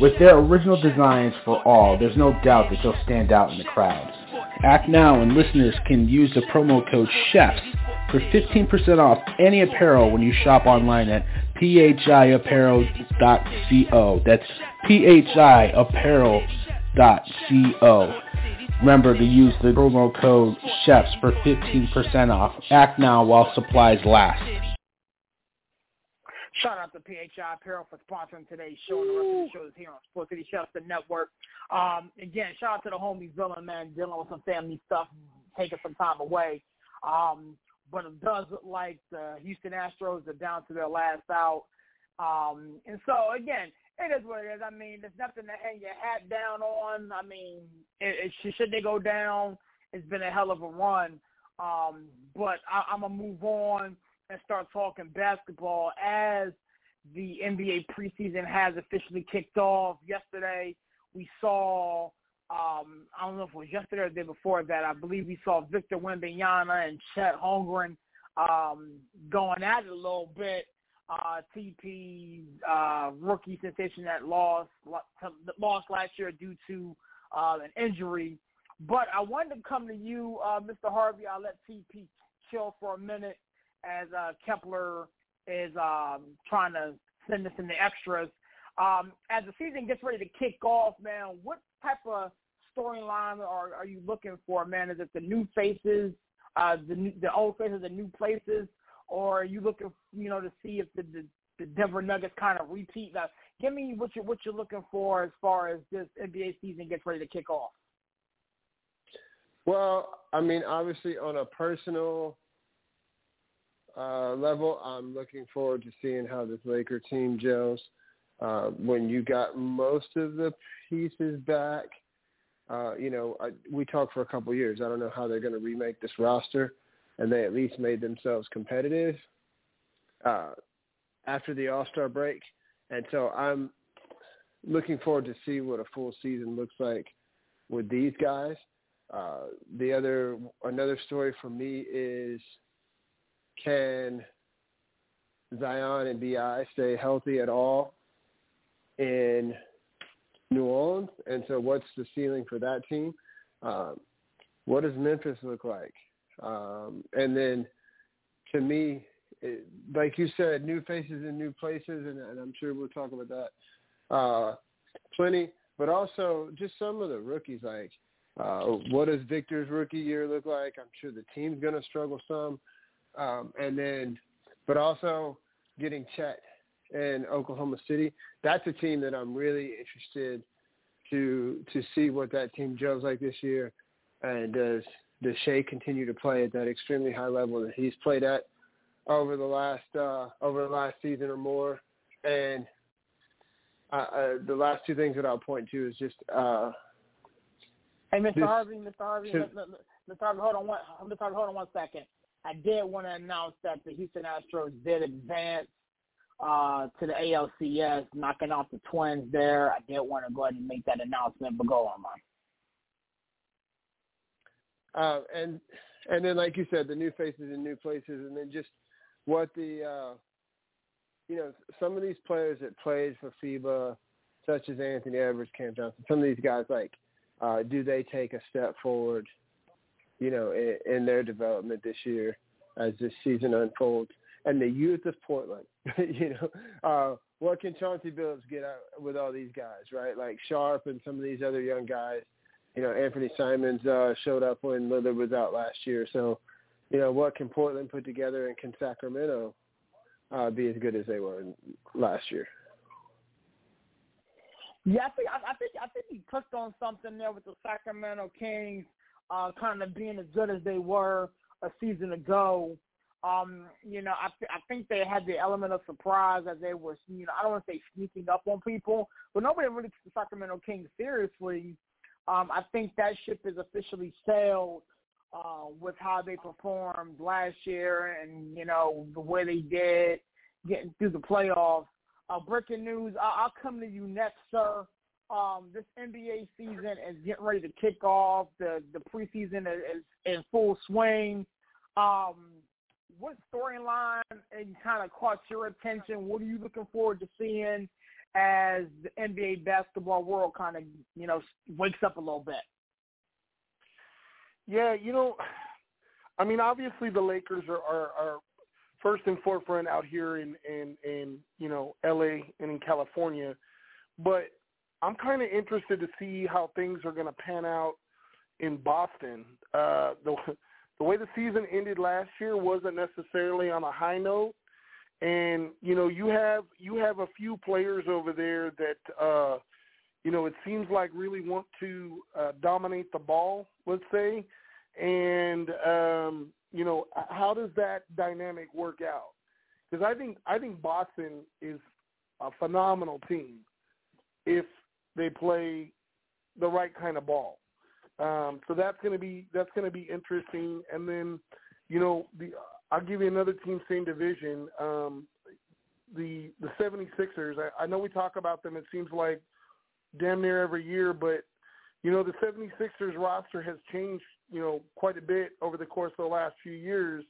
With their original designs for all, there's no doubt that you'll stand out in the crowd. Act now and listeners can use the promo code CHEFS for 15% off any apparel when you shop online at phiapparel.co. That's phiapparel.co. Remember to use the promo code CHEFS for 15% off. Act now while supplies last. Shout out to PHI Apparel for sponsoring today's show and the rest of the shows here on Sports City Chefs the Network. Um, again, shout out to the homie villain man dealing with some family stuff, taking some time away. Um, but it does look like the Houston Astros are down to their last out. Um, and so again, it is what it is. I mean, there's nothing to hang your hat down on. I mean, it, it, should they go down, it's been a hell of a run. Um, but I, I'm gonna move on and start talking basketball as the NBA preseason has officially kicked off. Yesterday, we saw um, I don't know if it was yesterday or the day before that. I believe we saw Victor Wembanyama and Chet Holmgren um, going at it a little bit. Uh, TP uh, rookie sensation that lost lost last year due to uh, an injury. But I wanted to come to you, uh, Mr. Harvey. I'll let TP chill for a minute as uh, Kepler is um, trying to send us in the extras. Um, as the season gets ready to kick off, man, what type of storyline are, are you looking for, man? Is it the new faces, uh, the new, the old faces, the new places, or are you looking, you know, to see if the, the, the Denver Nuggets kind of repeat? Now, give me what you're what you're looking for as far as this NBA season gets ready to kick off. Well, I mean, obviously, on a personal uh, level, I'm looking forward to seeing how this Laker team gels. Uh, when you got most of the pieces back, uh, you know, I, we talked for a couple of years. I don't know how they're going to remake this roster, and they at least made themselves competitive uh, after the All Star break. And so I'm looking forward to see what a full season looks like with these guys. Uh, the other another story for me is can Zion and BI stay healthy at all in New Orleans, and so what's the ceiling for that team? Um, what does Memphis look like? Um, and then, to me, it, like you said, new faces in new places, and, and I'm sure we'll talk about that uh, plenty. But also, just some of the rookies, like uh, what does Victor's rookie year look like? I'm sure the team's going to struggle some, um, and then, but also getting Chet and Oklahoma City. That's a team that I'm really interested to to see what that team gels like this year. And does does Shai continue to play at that extremely high level that he's played at over the last uh, over the last season or more? And uh, uh, the last two things that I'll point to is just. Uh, hey, Mr. This, Harvey, Mr. Harvey, to, Mr. Harvey, hold on one, Mr. Harvey, hold on one second. I did want to announce that the Houston Astros did advance uh, to the ALCS, knocking off the Twins there. I did want to go ahead and make that announcement, but go on, man. Uh, and and then, like you said, the new faces in new places, and then just what the uh, you know some of these players that played for FIBA, such as Anthony Edwards, Cam Johnson, some of these guys like uh, do they take a step forward, you know, in, in their development this year as this season unfolds? and the youth of Portland. you know, uh, what can Chauncey Billups get out with all these guys, right? Like Sharpe and some of these other young guys. You know, Anthony Simons uh, showed up when Lillard was out last year. So, you know, what can Portland put together, and can Sacramento uh, be as good as they were last year? Yeah, I think I, think I think he touched on something there with the Sacramento Kings uh, kind of being as good as they were a season ago. Um, you know, I, th- I think they had the element of surprise as they were, you know, I don't want to say sneaking up on people, but nobody really took the Sacramento Kings seriously. Um, I think that ship is officially sailed uh, with how they performed last year and, you know, the way they did getting through the playoffs. Uh, breaking news, I- I'll come to you next, sir. Um, this NBA season is getting ready to kick off. The the preseason is, is in full swing. Um, what storyline kind of caught your attention? What are you looking forward to seeing as the NBA basketball world kind of you know wakes up a little bit? Yeah, you know, I mean, obviously the Lakers are are, are first and forefront out here in in in you know L.A. and in California, but I'm kind of interested to see how things are going to pan out in Boston. Uh, the the way the season ended last year wasn't necessarily on a high note, and you know you have you have a few players over there that uh, you know it seems like really want to uh, dominate the ball, let's say, and um, you know how does that dynamic work out? Because I think I think Boston is a phenomenal team if they play the right kind of ball. Um, so that's going to be that's going to be interesting. And then, you know, the I'll give you another team same division. Um, the the 76ers. I, I know we talk about them. It seems like damn near every year, but you know the 76ers roster has changed. You know quite a bit over the course of the last few years,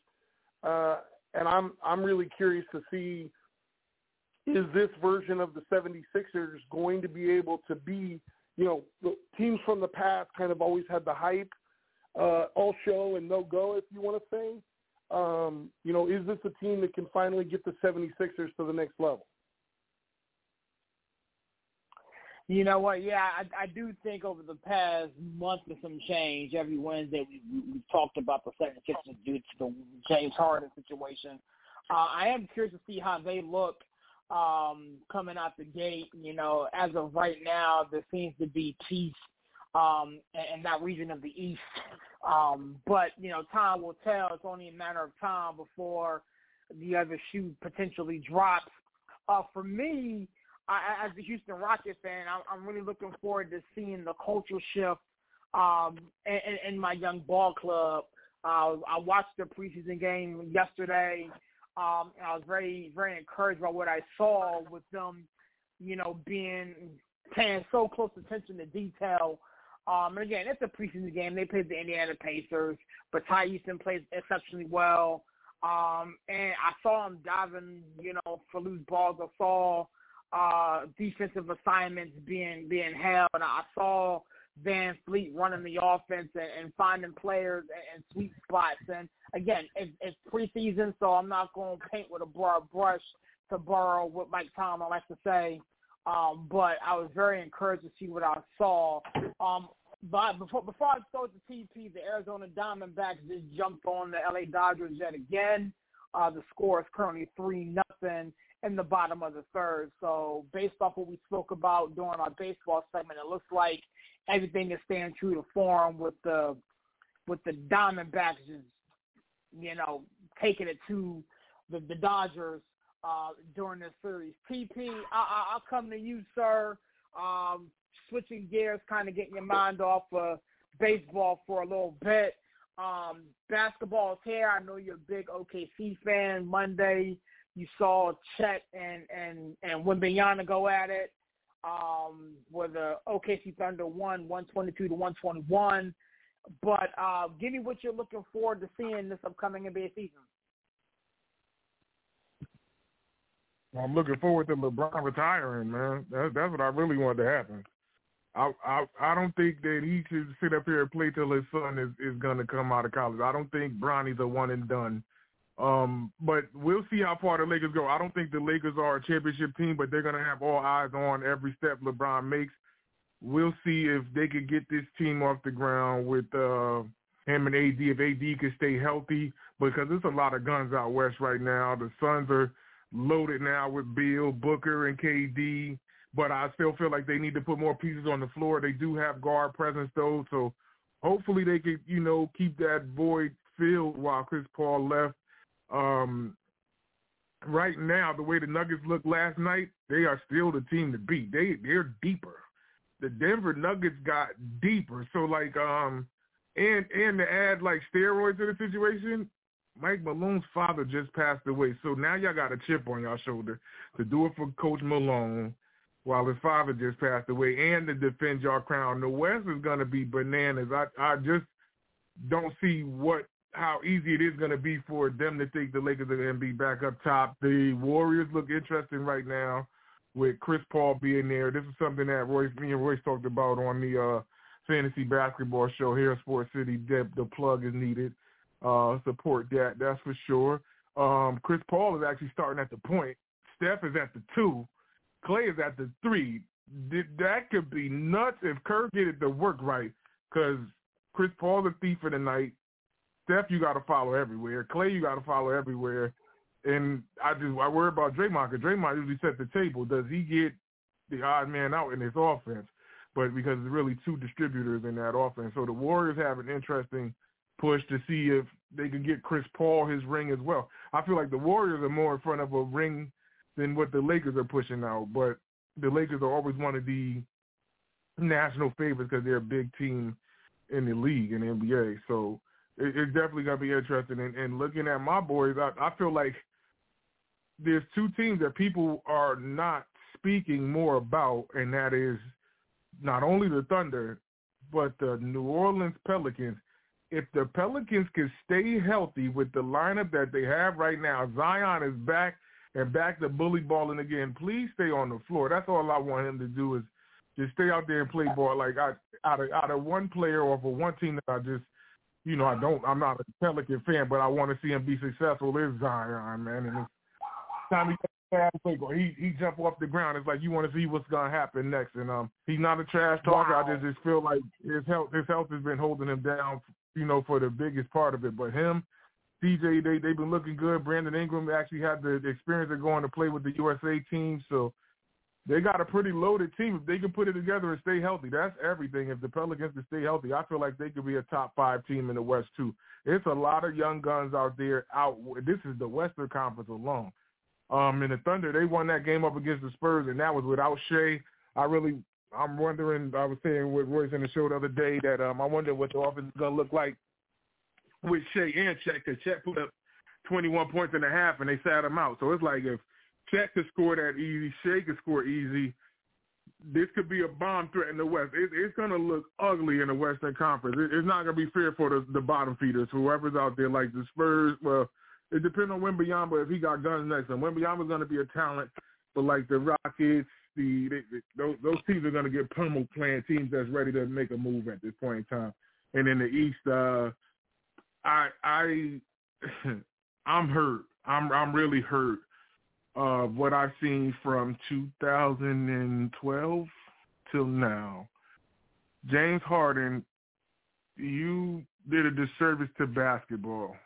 uh, and I'm I'm really curious to see is this version of the 76ers going to be able to be, you know, the teams from the past kind of always had the hype, uh, all show and no go, if you want to say. Um, you know, is this a team that can finally get the 76ers to the next level? You know what? Yeah, I, I do think over the past month or some change, every Wednesday we, we, we've talked about the 76ers due to the James Harden situation. Uh, I am curious to see how they look – um, coming out the gate. You know, as of right now, there seems to be peace um, in, that region of the East. Um, but you know, time will tell. It's only a matter of time before the other shoe potentially drops. Uh, for me, I, as a Houston Rockets fan, I'm, I'm really looking forward to seeing the cultural shift um, in, in my young ball club. Uh, I watched the preseason game yesterday. Um, I was very, very encouraged by what I saw with them, you know, being paying so close attention to detail. Um, and again, it's a preseason game. They played the Indiana Pacers, but Tari Eason plays exceptionally well. Um, and I saw him diving, you know, for loose balls. I saw uh, defensive assignments being being held. And I saw VanVleet running the offense and, and finding players and, and sweet spots. And again, it's, it's preseason, so I'm not going to paint with a broad brush to borrow what Mike Tomlin likes to say. Um, but I was very encouraged to see what I saw. Um, but before before I start the TP, the Arizona Diamondbacks just jumped on the LA Dodgers yet again. Uh, the score is currently three nothing in the bottom of the third. So based off what we spoke about during our baseball segment, it looks like everything is staying true to form with the with the Diamondbacks just you know taking it to the, the Dodgers uh, during this series. TP, I, I'll come to you, sir. Um, switching gears, kind of getting your mind off of baseball for a little bit. Um, basketball is here. I know you're a big OKC fan. Monday, you saw Chet and and and Wembanyama go at it um, where the OKC Thunder won 122 to 121. But uh, give me what you're looking forward to seeing this upcoming NBA season. I'm looking forward to LeBron retiring, man. That, that's what I really want to happen. I, I I don't think that he should sit up here and play till his son is is going to come out of college. I don't think Bronny's a one and done. Um, but we'll see how far the Lakers go. I don't think the Lakers are a championship team, but they're going to have all eyes on every step LeBron makes. We'll see if they could get this team off the ground with uh, him and AD, if AD can stay healthy, because there's a lot of guns out west right now. The Suns are loaded now with Beal, Booker, and KD, but I still feel like they need to put more pieces on the floor. They do have guard presence, though, so hopefully they could, you know, keep that void filled while Chris Paul left um, right now, the way the Nuggets looked last night, they are still the team to beat. They they're deeper. The Denver Nuggets got deeper. So like um and and to add like steroids to the situation, Mike Malone's father just passed away. So now y'all got a chip on y'all shoulder to do it for Coach Malone while his father just passed away and to defend your crown. The West is gonna be bananas. I I just don't see what how easy it is going to be for them to think the Lakers are going to be back up top. The Warriors look interesting right now with Chris Paul being there. This is something that Royce, me and Royce talked about on the uh, fantasy basketball show here at Sports City. The, the plug is needed. Uh, support that, that's for sure. Um, Chris Paul is actually starting at the point. Steph is at the two. Clay is at the three. That could be nuts if Kerr get it to work right. Because Chris Paul's a thief for the night. Steph, you got to follow everywhere. Clay, you got to follow everywhere. And I just I worry about Draymond because Draymond usually set the table. Does he get the odd man out in his offense? But because there's really two distributors in that offense, so the Warriors have an interesting push to see if they can get Chris Paul his ring as well. I feel like the Warriors are more in front of a ring than what the Lakers are pushing out, but the Lakers are always one of the national favorites because they're a big team in the league in the NBA. So it, it's definitely going to be interesting. And, and looking at my boys, I, I feel like there's two teams that people are not speaking more about, and that is not only the Thunder, but the New Orleans Pelicans. If the Pelicans can stay healthy with the lineup that they have right now, Zion is back and back to bully balling again. Please stay on the floor. That's all I want him to do is just stay out there and play ball. Like I, out of out of one player or for one team that I just, you know, I don't. I'm not a Pelican fan, but I want to see him be successful. Is Zion, man, and it's time he he he jump off the ground. It's like you want to see what's gonna happen next. And um, he's not a trash talker. Wow. I just just feel like his health his health has been holding him down, you know, for the biggest part of it. But him, DJ, they they've been looking good. Brandon Ingram actually had the, the experience of going to play with the USA team, so they got a pretty loaded team. If they can put it together and stay healthy, that's everything. If the Pelicans can stay healthy, I feel like they could be a top five team in the West too. It's a lot of young guns out there. Out. This is the Western Conference alone. Um, and the Thunder, they won that game up against the Spurs, and that was without Shai. I really, I'm wondering. I was saying with Royce in the show the other day that um, I wonder what the offense is gonna look like with Shai and Chet, because Chet put up 21 points and a half, and they sat him out. So it's like if Chet could score that easy, Shai could score easy. This could be a bomb threat in the West. It, it's going to look ugly in the Western Conference. It, it's not going to be fair for the, the bottom feeders, whoever's out there, like the Spurs. Well, it depends on Wembanyama if he got guns next to him. Wembanyama's going to be a talent, but like the Rockets, the they, they, those, those teams are going to get pummeled playing teams that's ready to make a move at this point in time. And in the East, uh, I I I'm hurt. I'm I'm really hurt of what I've seen from 2012 till now. James Harden, you did a disservice to basketball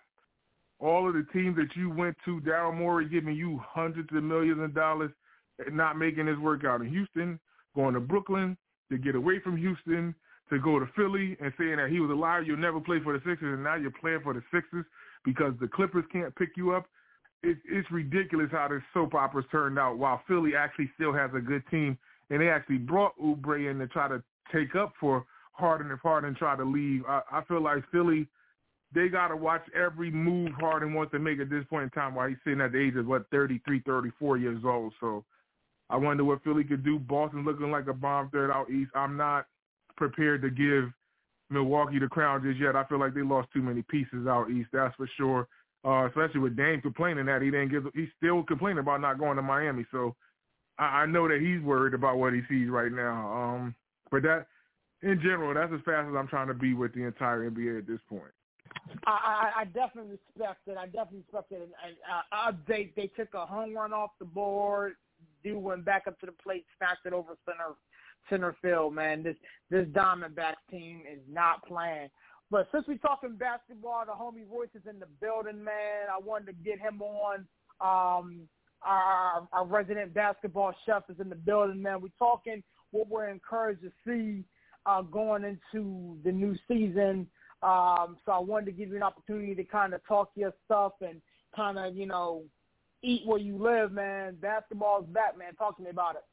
all of the teams that you went to, Daryl Morey giving you hundreds of millions of dollars and not making this work out in Houston, going to Brooklyn to get away from Houston, to go to Philly and saying that he was a liar, you'll never play for the Sixers, and now you're playing for the Sixers because the Clippers can't pick you up. It's, it's ridiculous how this soap opera's turned out while Philly actually still has a good team, and they actually brought Oubre in to try to take up for Harden if Harden tried to leave. I, I feel like Philly – they got to watch every move Harden wants to make at this point in time while he's sitting at the age of, what, 33, 34 years old. So I wonder what Philly could do. Boston looking like a bomb third out east. I'm not prepared to give Milwaukee the crown just yet. I feel like they lost too many pieces out east, that's for sure. Uh, especially with Dame complaining that he didn't give – he's still complaining about not going to Miami. So I, I know that he's worried about what he sees right now. Um, but that – in general, that's as fast as I'm trying to be with the entire NBA at this point. I, I, I definitely respect it. I definitely respect it. And, uh, uh, they they took a home run off the board. Dude went back up to the plate, smacked it over center center field. Man, this this Diamondbacks team is not playing. But since we're talking basketball, the homie Royce is in the building, man. I wanted to get him on. Um, our, our resident basketball chef is in the building, man. We're talking what we're encouraged to see uh, going into the new season. Um, so I wanted to give you an opportunity to kind of talk your stuff and kind of, you know, eat where you live, man. Basketball's back, man. Talk to me about it.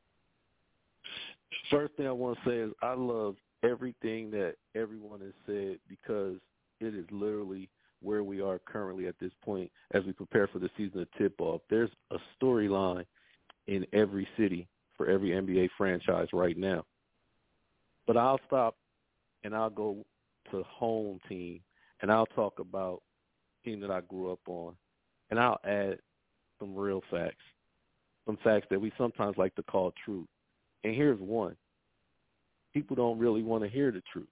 First thing I want to say is I love everything that everyone has said because it is literally where we are currently at this point as we prepare for the season of tip-off. There's a storyline in every city for every NBA franchise right now. But I'll stop and I'll go to home team, and I'll talk about team that I grew up on, and I'll add some real facts, some facts that we sometimes like to call truth. And here's one: people don't really want to hear the truth,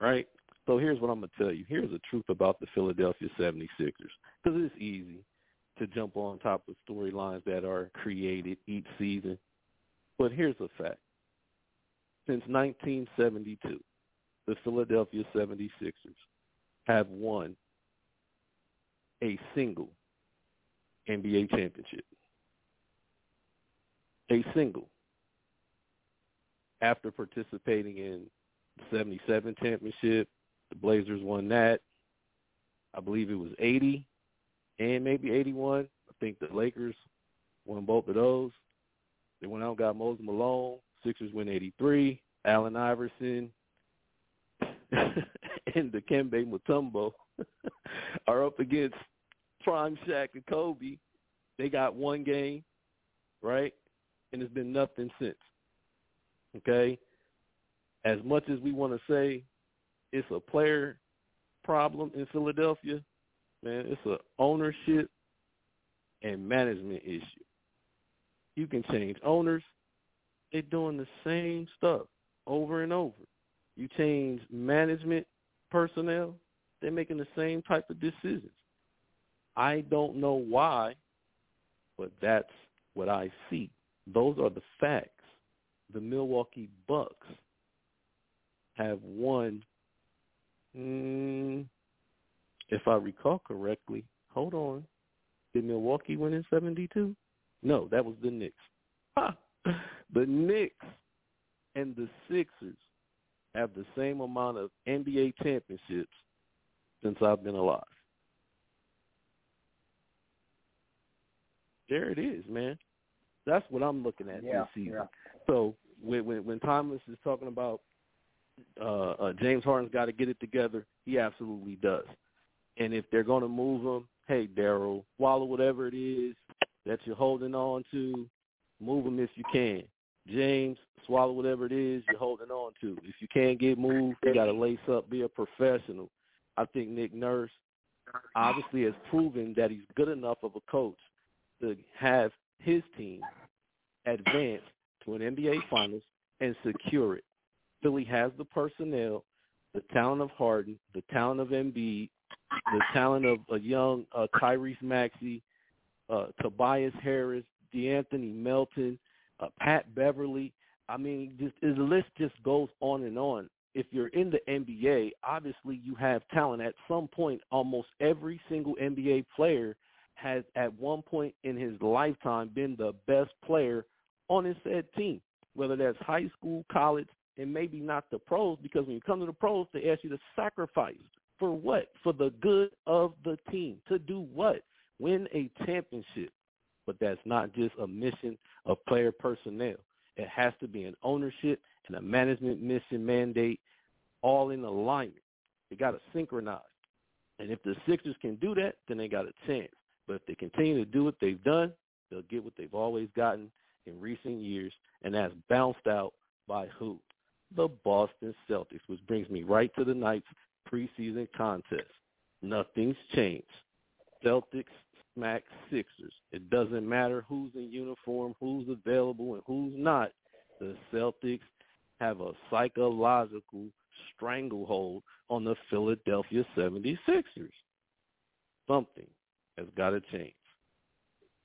right? So here's what I'm going to tell you. Here's the truth about the Philadelphia 76ers. Because it's easy to jump on top of storylines that are created each season. But here's a fact. Since 1972, the Philadelphia 76ers have won a single NBA championship. A single. After participating in the 77 championship, the Blazers won that. I believe it was 80 and maybe 81. I think the Lakers won both of those. They went out and got Moses Malone. Sixers win 83. Allen Iverson and Dikembe Mutombo are up against Prime Shaq and Kobe. They got one game, right? And it's been nothing since. Okay? As much as we want to say it's a player problem in Philadelphia, man, it's a ownership and management issue. You can change owners. They're doing the same stuff over and over. You change management personnel, they're making the same type of decisions. I don't know why, but that's what I see. Those are the facts. The Milwaukee Bucks have won, mm, if I recall correctly, hold on. Did Milwaukee win in 72? No, that was the Knicks. Ha! The Knicks and the Sixers have the same amount of NBA championships since I've been alive. There it is, man. That's what I'm looking at yeah, this season. Yeah. So when when, when Thomas is talking about uh, uh, James Harden's got to get it together, he absolutely does. And if they're going to move him, hey Daryl, swallow whatever it is that you're holding on to, move him if you can. James, swallow whatever it is you're holding on to. If you can't get moved, you got to lace up, be a professional. I think Nick Nurse obviously has proven that he's good enough of a coach to have his team advance to an NBA Finals and secure it. Philly has the personnel, the talent of Harden, the talent of Embiid, the talent of a young uh, Tyrese Maxey, uh, Tobias Harris, DeAnthony Melton, uh, Pat Beverley. I mean, just the list just goes on and on. If you're in the NBA, obviously you have talent. At some point, almost every single NBA player has at one point in his lifetime been the best player on his said team, whether that's high school, college, and maybe not the pros, because when you come to the pros, they ask you to sacrifice. For what? For the good of the team. To do what? Win a championship. But that's not just a mission of player personnel. It has to be an ownership and a management mission mandate all in alignment. They got to synchronize. And if the Sixers can do that, then they got a chance. But if they continue to do what they've done, they'll get what they've always gotten in recent years, and that's bounced out by who? The Boston Celtics, which brings me right to the night's preseason contest. Nothing's changed. Celtics smack Sixers. It doesn't matter who's in uniform, who's available, and who's not. The Celtics have a psychological stranglehold on the Philadelphia 76ers. Something has got to change.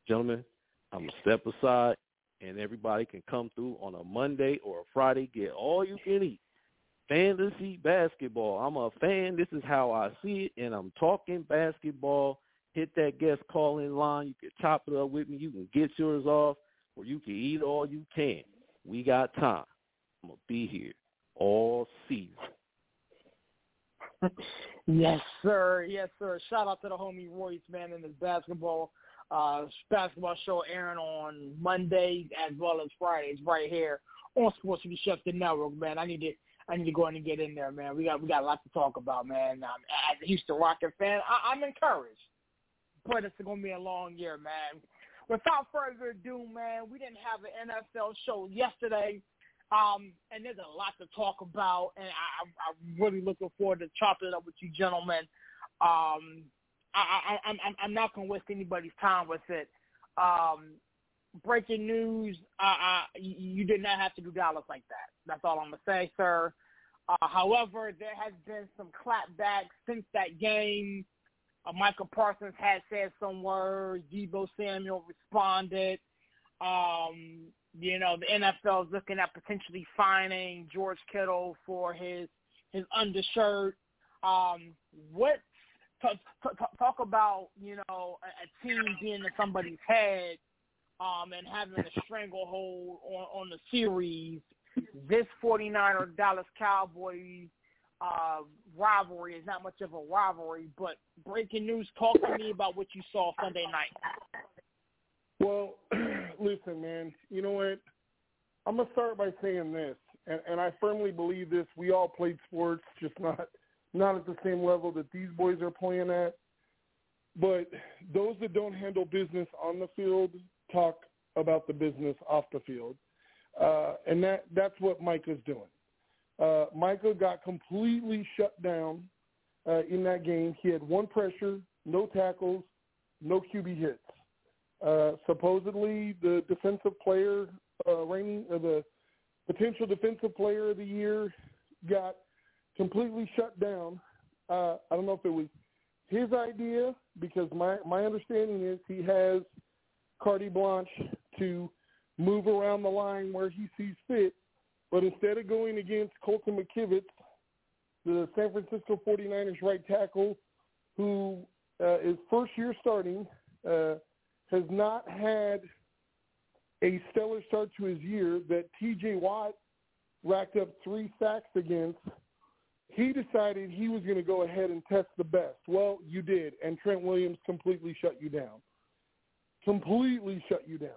Gentlemen, I'm going to step aside, and everybody can come through on a Monday or a Friday, get all you can eat. Fantasy basketball. I'm a fan. This is how I see it, and I'm talking basketball. Hit that guest call-in line. You can chop it up with me. You can get yours off, or you can eat all you can. We got time. I'm to be here all season. yes, sir. Yes, sir. Shout out to the homie Royce, man, in his basketball uh, basketball show airing on Mondays as well as Fridays right here on Sports City Chef the Network, man. I need to I need to go in and get in there, man. We got we got a lot to talk about, man. Um, as a Houston Rocket fan, I, I'm encouraged, but it's to be a long year, man. Without further ado, man, we didn't have an NFL show yesterday. Um, and there's a lot to talk about, and I, I'm really looking forward to chopping it up with you gentlemen. Um, I, I, I'm, I'm not going to waste anybody's time with it. Um, breaking news, uh, you did not have to do Dallas like that. That's all I'm going to say, sir. Uh, however, there has been some clapbacks since that game. Uh, Michael Parsons had said some words. Deebo Samuel responded. Um, you know, the NFL is looking at potentially fining George Kittle for his his undershirt. Um, what talk, talk, talk about you know a, a team being in somebody's head um, and having a stranglehold on, on the series. This 49er Dallas Cowboys uh, rivalry is not much of a rivalry, but breaking news. Talk to me about what you saw Sunday night. Well, listen, man. You know what? I'm gonna start by saying this, and, and I firmly believe this. We all played sports, just not not at the same level that these boys are playing at. But those that don't handle business on the field talk about the business off the field, uh, and that that's what Micah's doing. Uh, Micah got completely shut down uh, in that game. He had one pressure, no tackles, no QB hits. Uh, supposedly, the defensive player uh, reigning, uh, the potential defensive player of the year, got completely shut down. Uh, I don't know if it was his idea because my my understanding is he has carte blanche to move around the line where he sees fit. But instead of going against Colton McKivitz, the San Francisco 49ers right tackle, who uh, is first year starting, uh, has not had a stellar start to his year that T.J. Watt racked up three sacks against. He decided he was going to go ahead and test the best. Well, you did, and Trent Williams completely shut you down. Completely shut you down.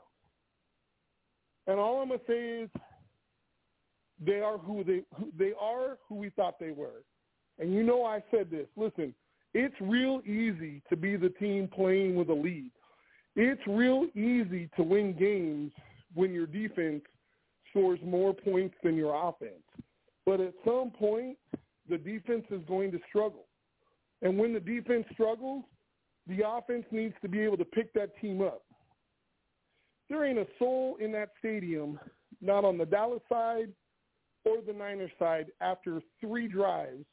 And all I'm going to say is they are who they who, they are who we thought they were. And you know I said this. Listen, it's real easy to be the team playing with a lead it's real easy to win games when your defense scores more points than your offense. But at some point, the defense is going to struggle. And when the defense struggles, the offense needs to be able to pick that team up. There ain't a soul in that stadium, not on the Dallas side or the Niners side, after three drives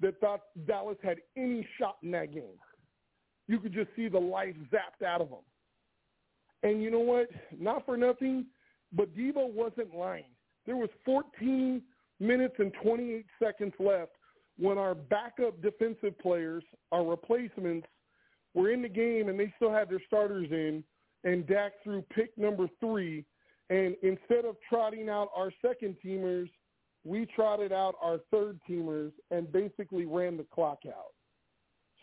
that thought Dallas had any shot in that game. You could just see the life zapped out of them. And you know what? Not for nothing, but Deebo wasn't lying. There was 14 minutes and 28 seconds left when our backup defensive players, our replacements, were in the game and they still had their starters in, and Dak threw pick number three. And instead of trotting out our second teamers, we trotted out our third teamers and basically ran the clock out.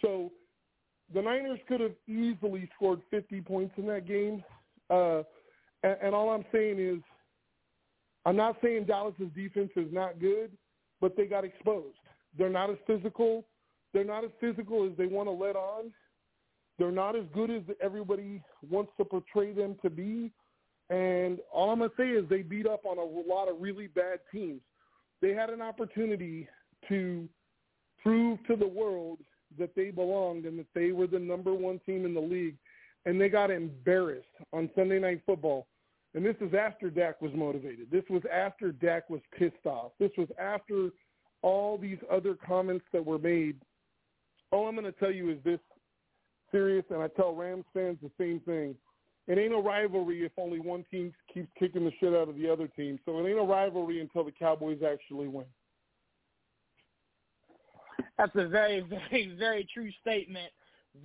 So the Niners could have easily scored 50 points in that game. Uh, and, and all I'm saying is, I'm not saying Dallas's defense is not good, but they got exposed. They're not as physical. They're not as physical as they want to let on. They're not as good as everybody wants to portray them to be. And all I'm going to say is they beat up on a lot of really bad teams. They had an opportunity to prove to the world that they belonged and that they were the number one team in the league, and they got embarrassed on Sunday Night Football. And this is after Dak was motivated. This was after Dak was pissed off. This was after all these other comments that were made. All I'm going to tell you is this serious, and I tell Rams fans the same thing. It ain't a rivalry if only one team keeps kicking the shit out of the other team. So it ain't a rivalry until the Cowboys actually win. That's a very, very, very true statement.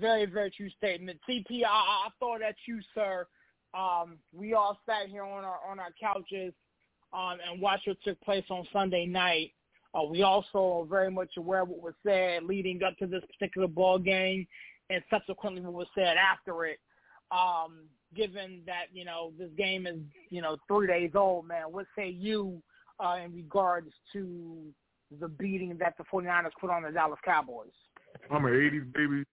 Very, very true statement. TP, I, I thought at you, sir. Um, we all sat here on our on our couches um, and watched what took place on Sunday night. Uh, we also are very much aware of what was said leading up to this particular ball game, and subsequently what was said after it. Um, given that you know this game is you know three days old, man, what say you uh, in regards to the beating that the 49ers put on the Dallas Cowboys. I'm an 80s baby.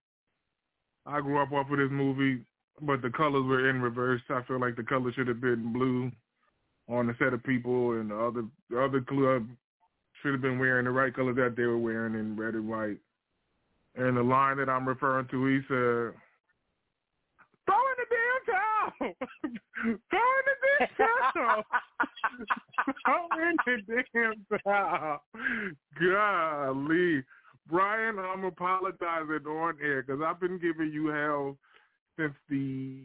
I grew up off of this movie, but the colors were in reverse. I feel like the colors should have been blue on the set of people, and the other the other club should have been wearing the right color that they were wearing in red and white. And the line that I'm referring to, he said, "Throw in the damn towel." Throw in the damn towel. Throw in the damn towel. Golly. Brian, I'm apologizing on air because I've been giving you hell since the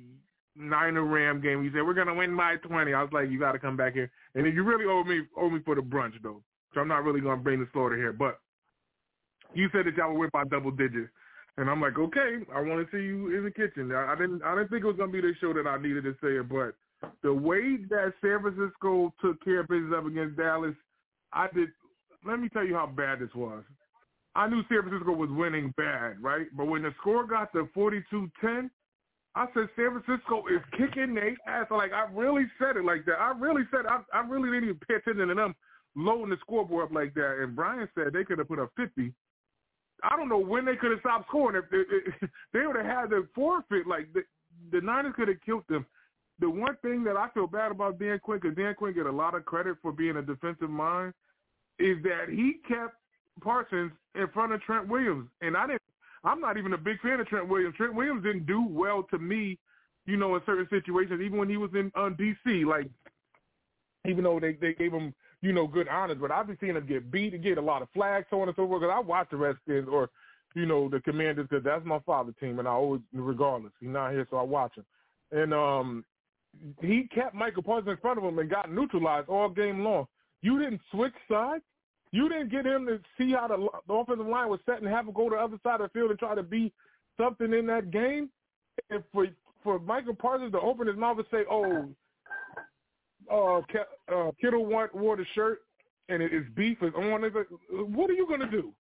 Niner Ram game. You said we're gonna win by 20. I was like, you got to come back here, and you really owe me owe me for the brunch though. So I'm not really gonna bring the slaughter here, but you said that y'all win by double digits, and I'm like, okay, I want to see you in the kitchen. I, I didn't I didn't think it was gonna be the show that I needed to say it, but the way that San Francisco took care of business up against Dallas, I did. Let me tell you how bad this was. I knew San Francisco was winning bad, right? But when the score got to 42-10, I said San Francisco is kicking their ass. Like I really said it like that. I really said I, I really didn't even pay attention to them loading the scoreboard up like that. And Brian said they could have put up 50. I don't know when they could have stopped scoring. If they, they would have had the forfeit, like the, the Niners could have killed them. The one thing that I feel bad about Dan Quinn, because Dan Quinn get a lot of credit for being a defensive mind, is that he kept Parsons in front of Trent Williams, and I didn't. I'm not even a big fan of Trent Williams. Trent Williams didn't do well to me, you know, in certain situations, even when he was in uh, D.C. Like, even though they they gave him, you know, good honors, but I've been seeing them get beat and get a lot of flags, so on and so forth. Because I watch the Redskins or, you know, the Commanders because that's my father team, and I always, regardless, he's not here, so I watch him. And um, he kept Michael Parsons in front of him and got neutralized all game long. You didn't switch sides. You didn't get him to see how the, the offensive line was set and have him go to the other side of the field and try to be something in that game. And for for Michael Parsons to open his mouth and say, "Oh, uh, uh, Kittle wore, wore the shirt and his beef is on," it's like, what are you going to do?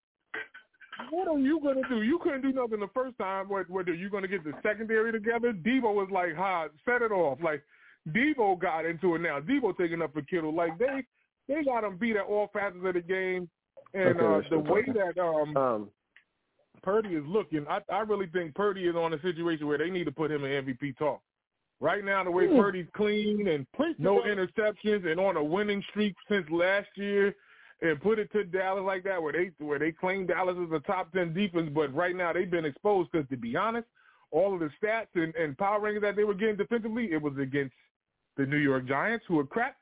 What are you going to do? You couldn't do nothing the first time. What, what are you going to get the secondary together? Deebo was like, "Ha, set it off." Like Deebo got into it now. Deebo taking up for Kittle. Like they they got him beat at all facets of the game, and Okay, uh, the way that um, Um, Purdy is looking, I, I really think Purdy is on a situation where they need to put him in MVP talk. Right now, the way Hmm. Purdy's clean and no interceptions and on a winning streak since last year, and put it to Dallas like that, where they where they claim Dallas is a top ten defense, but right now they've been exposed because to be honest, all of the stats and, and power rankings that they were getting defensively, it was against the New York Giants who are crap,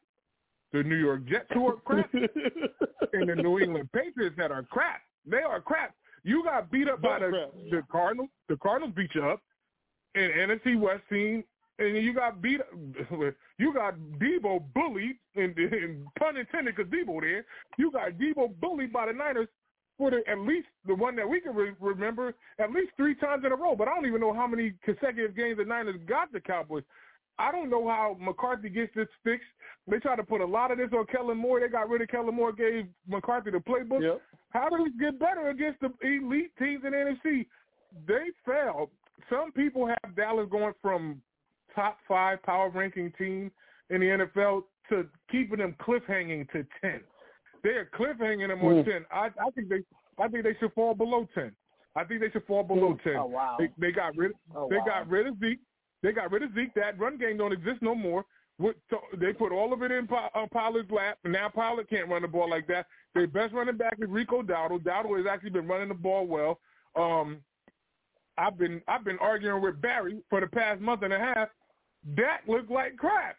the New York Jets who are crap, and the New England Patriots that are crap. They are crap. You got beat up by the the Cardinals. The Cardinals beat you up in NFC West team, and you got beat. You got Deebo bullied, and, and pun intended, because Deebo there. You got Deebo bullied by the Niners for the, at least the one that we can re- remember at least three times in a row. But I don't even know how many consecutive games the Niners got the Cowboys. I don't know how McCarthy gets this fixed. They try to put a lot of this on Kellen Moore. They got rid of Kellen Moore, gave McCarthy the playbook. How do we get better against the elite teams in the NFC? They failed. Some people have Dallas going from top five power ranking team in the NFL to keeping them cliffhanging to ten. They are cliffhanging them on Mm. ten. I, I think they I think they should fall below ten. I think they should fall below ten. Oh, wow. They, they got rid Oh, they wow. got rid of Zeke. They got rid of Zeke. That run game don't exist no more. What, so they put all of it in uh, Pollard's lap. Now Pollard can't run the ball like that. Their best running back is Rico Dowdle. Dowdle has actually been running the ball well. Um, I've been I've been arguing with Barry for the past month and a half. Dak looked like crap.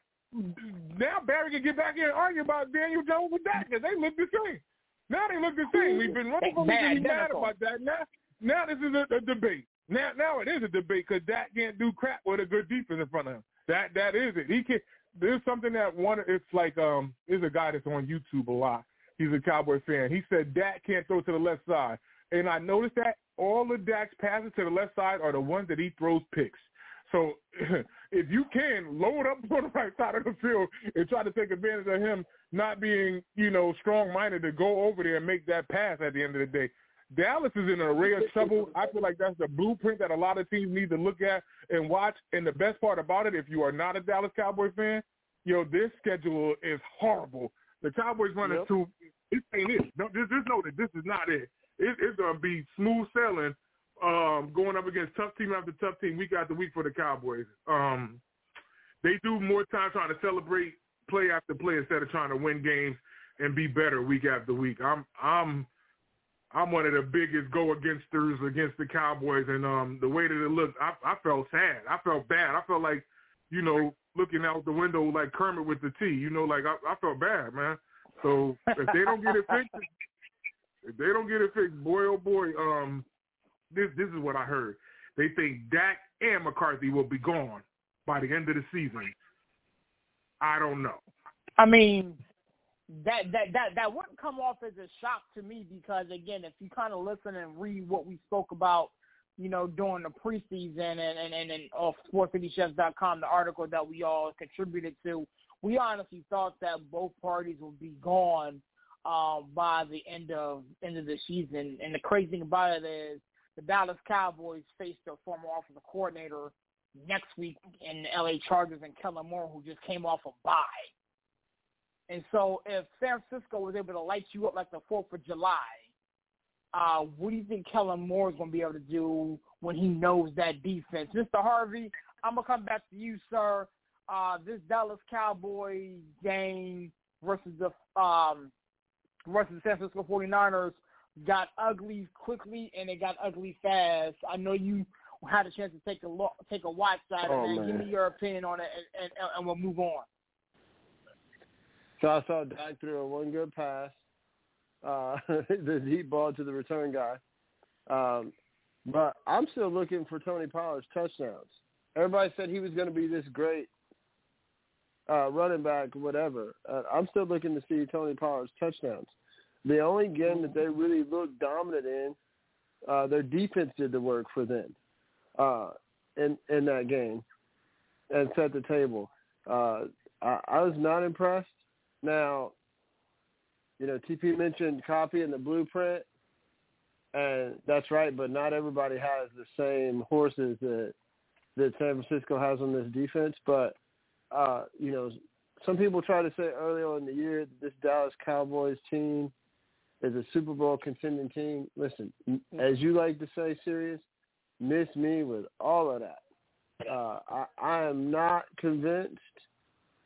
Now Barry can get back here and argue about Daniel Jones with Dak because they look the same. Now they look the same. We've been running They we've been mad about that. Now now this is a, a debate. Now now it is a debate because Dak can't do crap with a good defense in front of him. That that is it. He can. There's something that one. It's like um. There's a guy that's on YouTube a lot. He's a Cowboy fan. He said Dak can't throw to the left side, and I noticed that all of Dak's passes to the left side are the ones that he throws picks. So if you can load up on the right side of the field and try to take advantage of him not being, you know, strong minded to go over there and make that pass at the end of the day. Dallas is in an array of trouble. I feel like that's the blueprint that a lot of teams need to look at and watch. And the best part about it, if you are not a Dallas Cowboy fan, you know, this schedule is horrible. The Cowboys running Yep. to this ain't it. No, just, just know that this is not it. it it's gonna be smooth sailing um, going up against tough team after tough team week after week for the Cowboys. Um, they do more time trying to celebrate play after play instead of trying to win games and be better week after week. I'm I'm I'm one of the biggest go againsters against the Cowboys, and um, the way that it looked, I, I felt sad. I felt bad. I felt like you know, looking out the window like Kermit with the T. You know, like I, I felt bad, man. So if they don't get it fixed, if they don't get it fixed, boy oh boy, um, this this is what I heard. They think Dak and McCarthy will be gone by the end of the season. I don't know. I mean, that that that that wouldn't come off as a shock to me because again, if you kind of listen and read what we spoke about, you know, during the preseason and and and, and off SportsCityChefs.com, the article that we all contributed to, we honestly thought that both parties would be gone um, by the end of end of the season. And the crazy thing about it is the Dallas Cowboys face their former offensive coordinator next week in the LA Chargers and Kellen Moore, who just came off a bye. And so if San Francisco was able to light you up like the 4th of July, uh, what do you think Kellen Moore is going to be able to do when he knows that defense? Mr. Harvey, I'm going to come back to you, sir. Uh, this Dallas Cowboys game versus the um, versus the San Francisco 49ers got ugly quickly and it got ugly fast. I know you had a chance to take a look, take a watch at it, Oh, man. Give me your opinion on it, and, and, and we'll move on. So I saw Dak threw a one good pass, uh, the deep ball to the return guy. Um, but I'm still looking for Tony Pollard's touchdowns. Everybody said he was going to be this great uh, running back, whatever. Uh, I'm still looking to see Tony Pollard's touchdowns. The only game that they really looked dominant in, uh, their defense did the work for them uh, in in that game and set the table. Uh, I, I was not impressed. Now, you know, TP mentioned copy and the blueprint, and that's right. But not everybody has the same horses that that San Francisco has on this defense. But uh, you know, some people try to say earlier in the year this Dallas Cowboys team is a Super Bowl contending team. Listen, as you like to say, serious, miss me with all of that. Uh, I, I am not convinced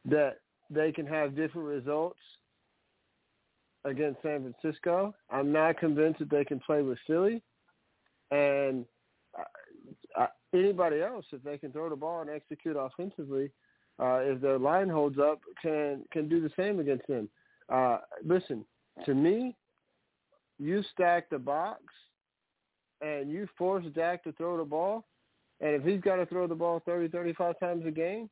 that they can have different results against San Francisco. I'm not convinced that they can play with Philly. And uh, uh, anybody else, if they can throw the ball and execute offensively, uh, if their line holds up, can can do the same against them. Uh, listen, to me, you stack the box and you force Dak to throw the ball, and if he's got to throw the ball 30, 35 times a game,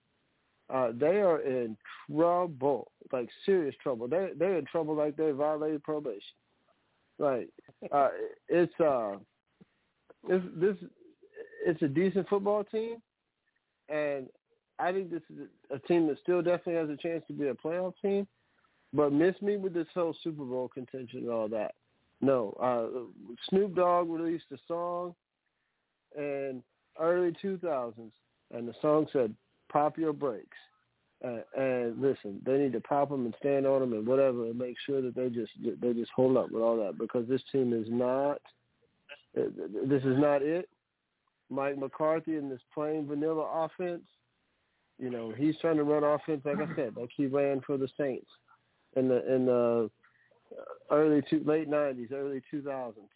uh, they are in trouble, like serious trouble. They they're in trouble like they violated probation. Like uh, it's uh, it's this it's a decent football team, and I think this is a team that still definitely has a chance to be a playoff team. But miss me with this whole Super Bowl contention and all that. No, uh, Snoop Dogg released a song in early 2000s, and the song said pop your brakes. Uh, and listen, they need to pop them and stand on them and whatever, and make sure that they just they just hold up with all that because this team is not. This is not it. Mike McCarthy and this plain vanilla offense. You know, he's trying to run offense like I said, like he ran for the Saints in the in the early two late nineties, early two thousands.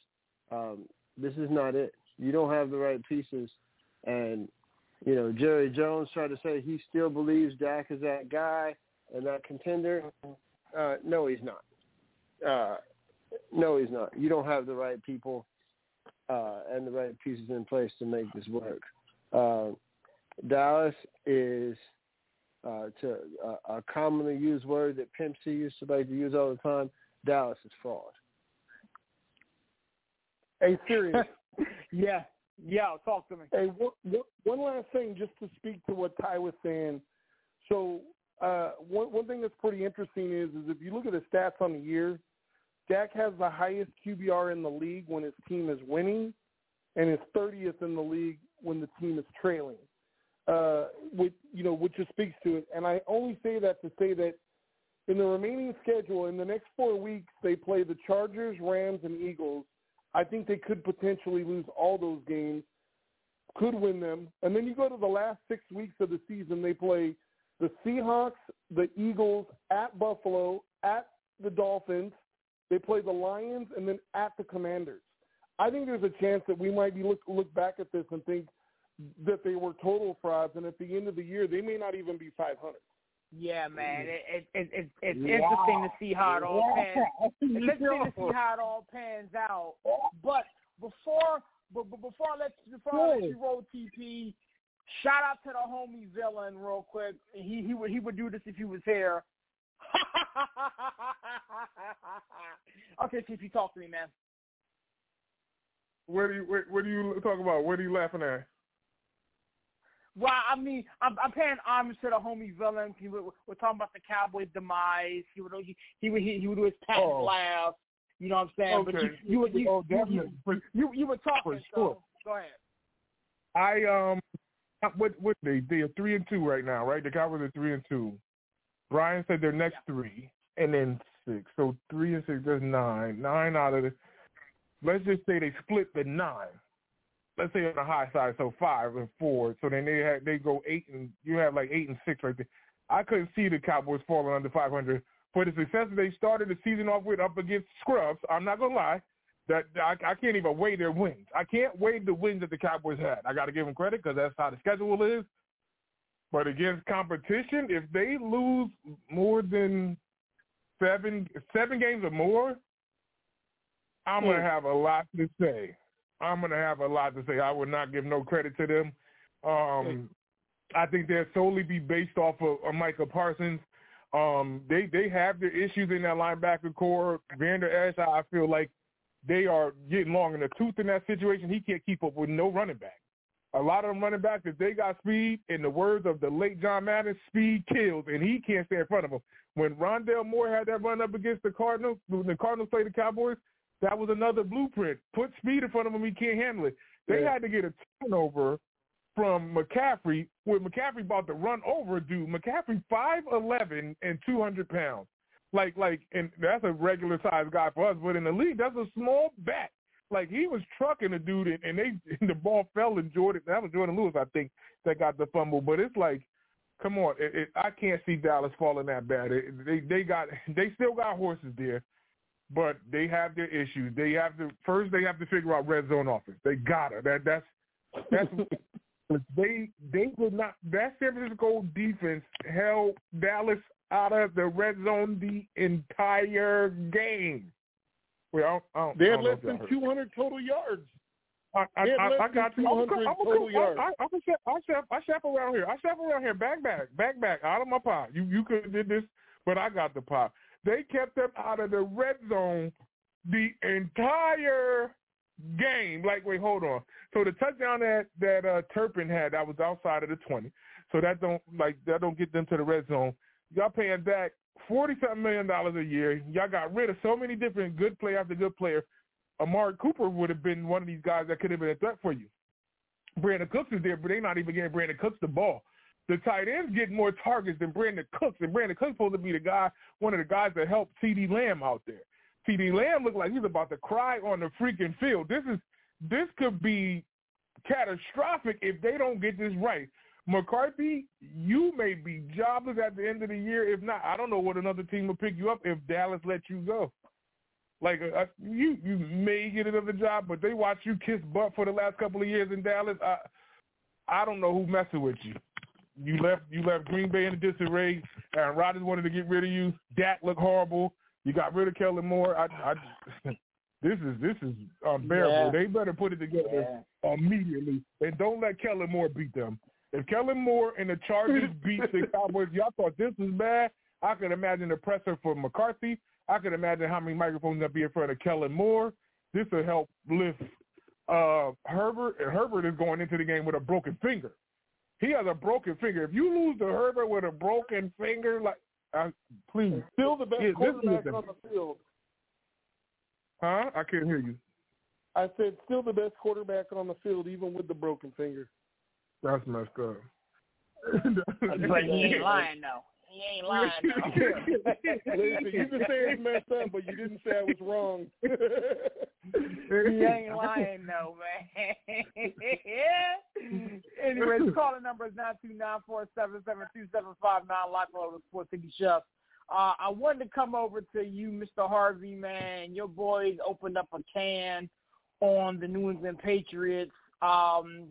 Um, this is not it. You don't have the right pieces, and you know, Jerry Jones tried to say he still believes Dak is that guy and that contender. Uh, no, he's not. Uh, no, he's not. You don't have the right people uh, and the right pieces in place to make this work. Uh, Dallas is, uh, to uh, a commonly used word that Pimp C used to like to use all the time, Dallas is fraud. Hey, serious. yeah, yeah. Talk to me. Hey, one, one- last thing, just to speak to what Ty was saying. So, uh, one one thing that's pretty interesting is is if you look at the stats on the year, Dak has the highest QBR in the league when his team is winning, and is 30th in the league when the team is trailing. Uh, which you know, which just speaks to it. And I only say that to say that in the remaining schedule, in the next four weeks, they play the Chargers, Rams, and Eagles. I think they could potentially lose all those games, could win them. And then you go to the last six weeks of the season, they play the Seahawks, the Eagles, at Buffalo, at the Dolphins. They play the Lions, and then at the Commanders. I think there's a chance that we might be look look back at this and think that they were total frauds, and at the end of the year, they may not even be 500. Yeah, man. It, it, it, it it's Wow. interesting to see how it all pans. It's interesting to see how it all pans out. But before, but, but before I let before I let you roll TP, shout out to the homie villain real quick. He he would he would do this if he was here. okay, TP, talk to me, man. What do you what, what do you talk about? What are you laughing at? Well, I mean, I'm, I'm paying homage to the homie villain. He, would- we're talking about the Cowboys' demise. He would he he would he, he would do his pat Oh. laugh. You know what I'm saying? But you Okay. you would you, Oh, definitely. you, you, you were talking. For So go ahead. I um, what what they they are three and two right now, right? The Cowboys are three and two. Brian said their next three, and then six. So three and six, there's nine. Nine out of the. Let's just say they split the nine. Let's say on the high side, so five and four. So then they had they go eight and you have like eight and six right there. I couldn't see the Cowboys falling under 500 for the success that they started the season off with up against scrubs. I'm not gonna lie, that I, I can't even weigh their wins. I can't weigh the wins that the Cowboys had. I got to give them credit because that's how the schedule is. But against competition, if they lose more than seven seven games or more, I'm gonna hmm. have a lot to say. I'm gonna have a lot to say. I would not give no credit to them. Um, I think they'll solely be based off of, of Michael Parsons. Um, they they have their issues in that linebacker corps. Vander Esch, I feel like they are getting long in the tooth in that situation. He can't keep up with no running back. A lot of them running backs, if they got speed, in the words of the late John Madden, speed kills, and he can't stay in front of them. When Rondale Moore had that run up against the Cardinals, when the Cardinals played the Cowboys, that was another blueprint. Put speed in front of him, he can't handle it. They Yeah. had to get a turnover from McCaffrey when McCaffrey about to run over a dude. McCaffrey five eleven and two hundred pounds. Like like and that's a regular size guy for us, but in the league that's a small back. Like he was trucking a dude and, and they and the ball fell and Jordan that was Jourdan Lewis, I think, that got the fumble. But it's like come on, it, it, I can't see Dallas falling that bad. It, they they got they still got horses there, but they have their issues. They have to first they have to figure out red zone offense. They gotta. That that's that's they they did not that San Francisco defense held Dallas out of the red zone the entire game. Well, I don't, I don't, They had less than 200 total yards. I, I, I, I got you. I'm 200 I'm total I, yards. I, chef, I chef, I chef, I around here. I chef around here. Back back, back back, out of my pot. You you could have did this, but I got the pot. They kept them out of the red zone the entire game. Like, wait, hold on. So the touchdown that that uh, Turpin had, that was outside of the twenty. So that don't like that don't get them to the red zone. Y'all paying Dak forty something million dollars a year. Y'all got rid of so many different good player after good player. Amari Cooper would have been one of these guys that could have been a threat for you. Brandin Cooks is there, but they're not even getting Brandin Cooks the ball. The tight ends get more targets than Brandin Cooks, and Brandin Cooks supposed to be the guy, one of the guys that helped CeeDee Lamb out there. CeeDee Lamb looked like he's about to cry on the freaking field. This is this could be catastrophic if they don't get this right. McCarthy, you may be jobless at the end of the year. If not, I don't know what another team will pick you up if Dallas lets you go. Like uh, you, you may get another job, but they watch you kiss butt for the last couple of years in Dallas. I, I don't know who messing with you. You left, you left Green Bay in a disarray. Aaron Rodgers wanted to get rid of you. Dak looked horrible. You got rid of Kellen Moore. I, I, this is this is unbearable. Yeah. They better put it together immediately and don't let Kellen Moore beat them. If Kellen Moore and the Chargers beat the Cowboys, y'all thought this was bad. I could imagine the pressure for McCarthy. I could imagine how many microphones gonna be in front of Kellen Moore. This will help lift uh, Herbert, and Herbert is going into the game with a broken finger. He has a broken finger. If you lose to Herbert with a broken finger, like, uh, please, Still the best Yeah, quarterback is on the field. huh? I can't hear you. I said still the best quarterback on the field, even with the broken finger. That's messed up. But he ain't lying though. He ain't lying though. Listen, you can say it's messed up, but you didn't say I was wrong. he ain't lying no man. Anyways, calling number is nine two nine four seven seven two seven five nine. Live for the Sports City Chef. Uh, I wanted to come over to you, Mr. Harvey, man. Your boys opened up a can on the New England Patriots. Um,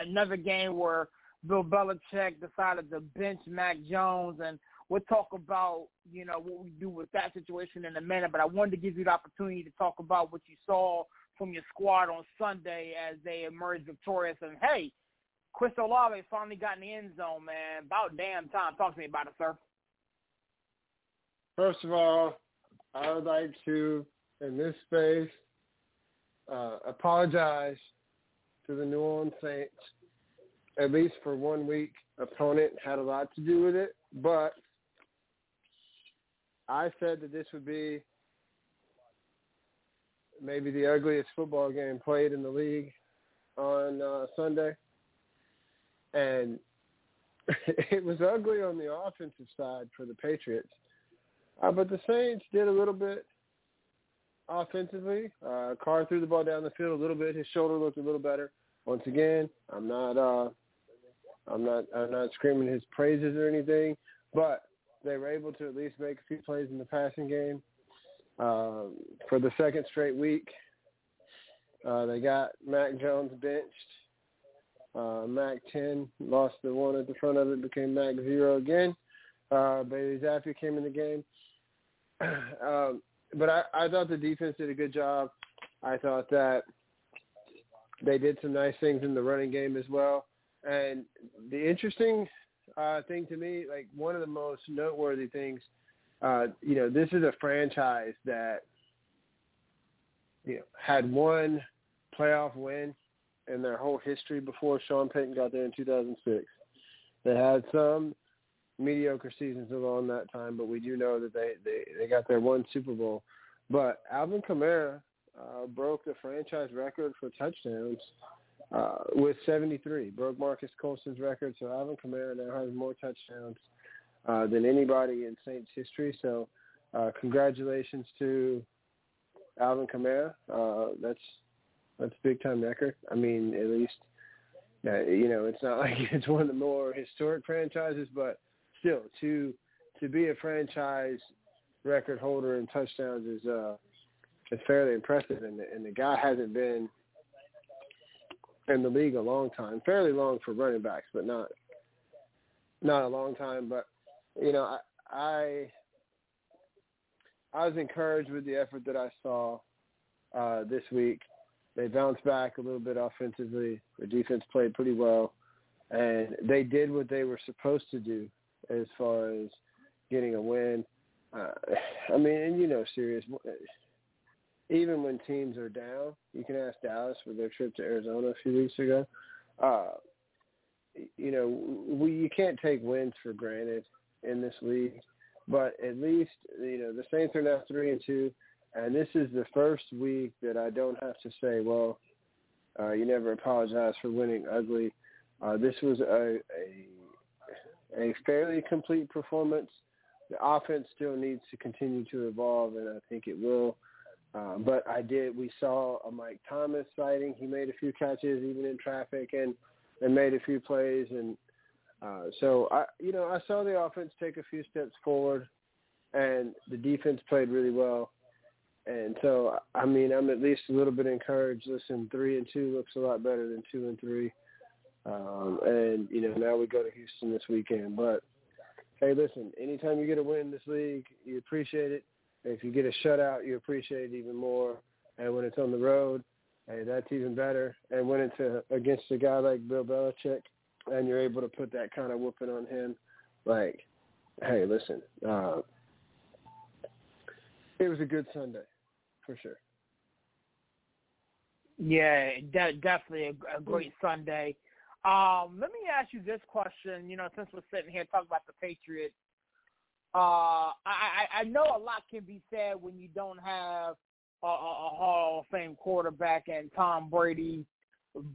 another game where Bill Belichick decided to bench Mac Jones, and we'll talk about you know what we do with that situation in a minute. But I wanted to give you the opportunity to talk about what you saw from your squad on Sunday as they emerged victorious. And hey, Chris Olave finally got in the end zone, man. About damn time. Talk to me about it, sir. First of all, I would like to, in this space, uh, apologize to the New Orleans Saints. At least for one week, opponent had a lot to do with it, but I said that this would be maybe the ugliest football game played in the league on uh, Sunday, and it was ugly on the offensive side for the Patriots. Uh, but the Saints did a little bit offensively. Uh, Carr threw the ball down the field a little bit. His shoulder looked a little better. Once again, I'm not, uh, I'm not, I'm not screaming his praises or anything, but they were able to at least make a few plays in the passing game. Um, for the second straight week, uh, they got Mac Jones benched. Uh, Mac 10 lost the one at the front of it, became Mac 0 again. Uh, Bailey Zappe came in the game. um, but I, I thought the defense did a good job. I thought that they did some nice things in the running game as well. And the interesting uh, thing to me, like one of the most noteworthy things, uh, you know, this is a franchise that you know had one playoff win in their whole history before Sean Payton got there in 2006. They had some mediocre seasons along that time, but we do know that they they, they got their one Super Bowl. But Alvin Kamara uh, broke the franchise record for touchdowns uh, with 73. Broke Marques Colston's record, so Alvin Kamara now has more touchdowns uh, than anybody in Saints history. So uh, congratulations to Alvin Kamara. Uh, that's that's a big time record. I mean, at least uh, you know it's not like it's one of the more historic franchises, but still to to be a franchise record holder in touchdowns is uh is fairly impressive and the, and the guy hasn't been in the league a long time fairly long for running backs but not not a long time but you know I I, I was encouraged with the effort that I saw uh this week they bounced back a little bit offensively the defense played pretty well and they did what they were supposed to do as far as getting a win. Uh, I mean, and you know, serious. Even when teams are down, you can ask Dallas for their trip to Arizona a few weeks ago. Uh, you know, we you can't take wins for granted in this league, but at least you know the Saints are now three and two, and this is the first week that I don't have to say, well, uh, you never apologize for winning ugly. Uh, this was a, a a fairly complete performance. The offense still needs to continue to evolve, and I think it will. Um, but I did. We saw a Mike Thomas sighting. He made a few catches even in traffic, and and made a few plays. And uh, so I, you know, I saw the offense take a few steps forward, and the defense played really well. And so, I mean, I'm at least a little bit encouraged. Listen, three and two looks a lot better than two and three. Um, and, you know, now we go to Houston this weekend. But, hey, listen, anytime you get a win in this league, you appreciate it. If you get a shutout, you appreciate it even more. And when it's on the road, hey, that's even better. And when it's a, against a guy like Bill Belichick and you're able to put that kind of whooping on him, like, hey, listen, uh, it was a good Sunday for sure. Yeah, de- definitely a, a great Sunday. Um, let me ask you this question. You know, since we're sitting here talking about the Patriots, uh, I, I know a lot can be said when you don't have a, a, a Hall of Fame quarterback and Tom Brady,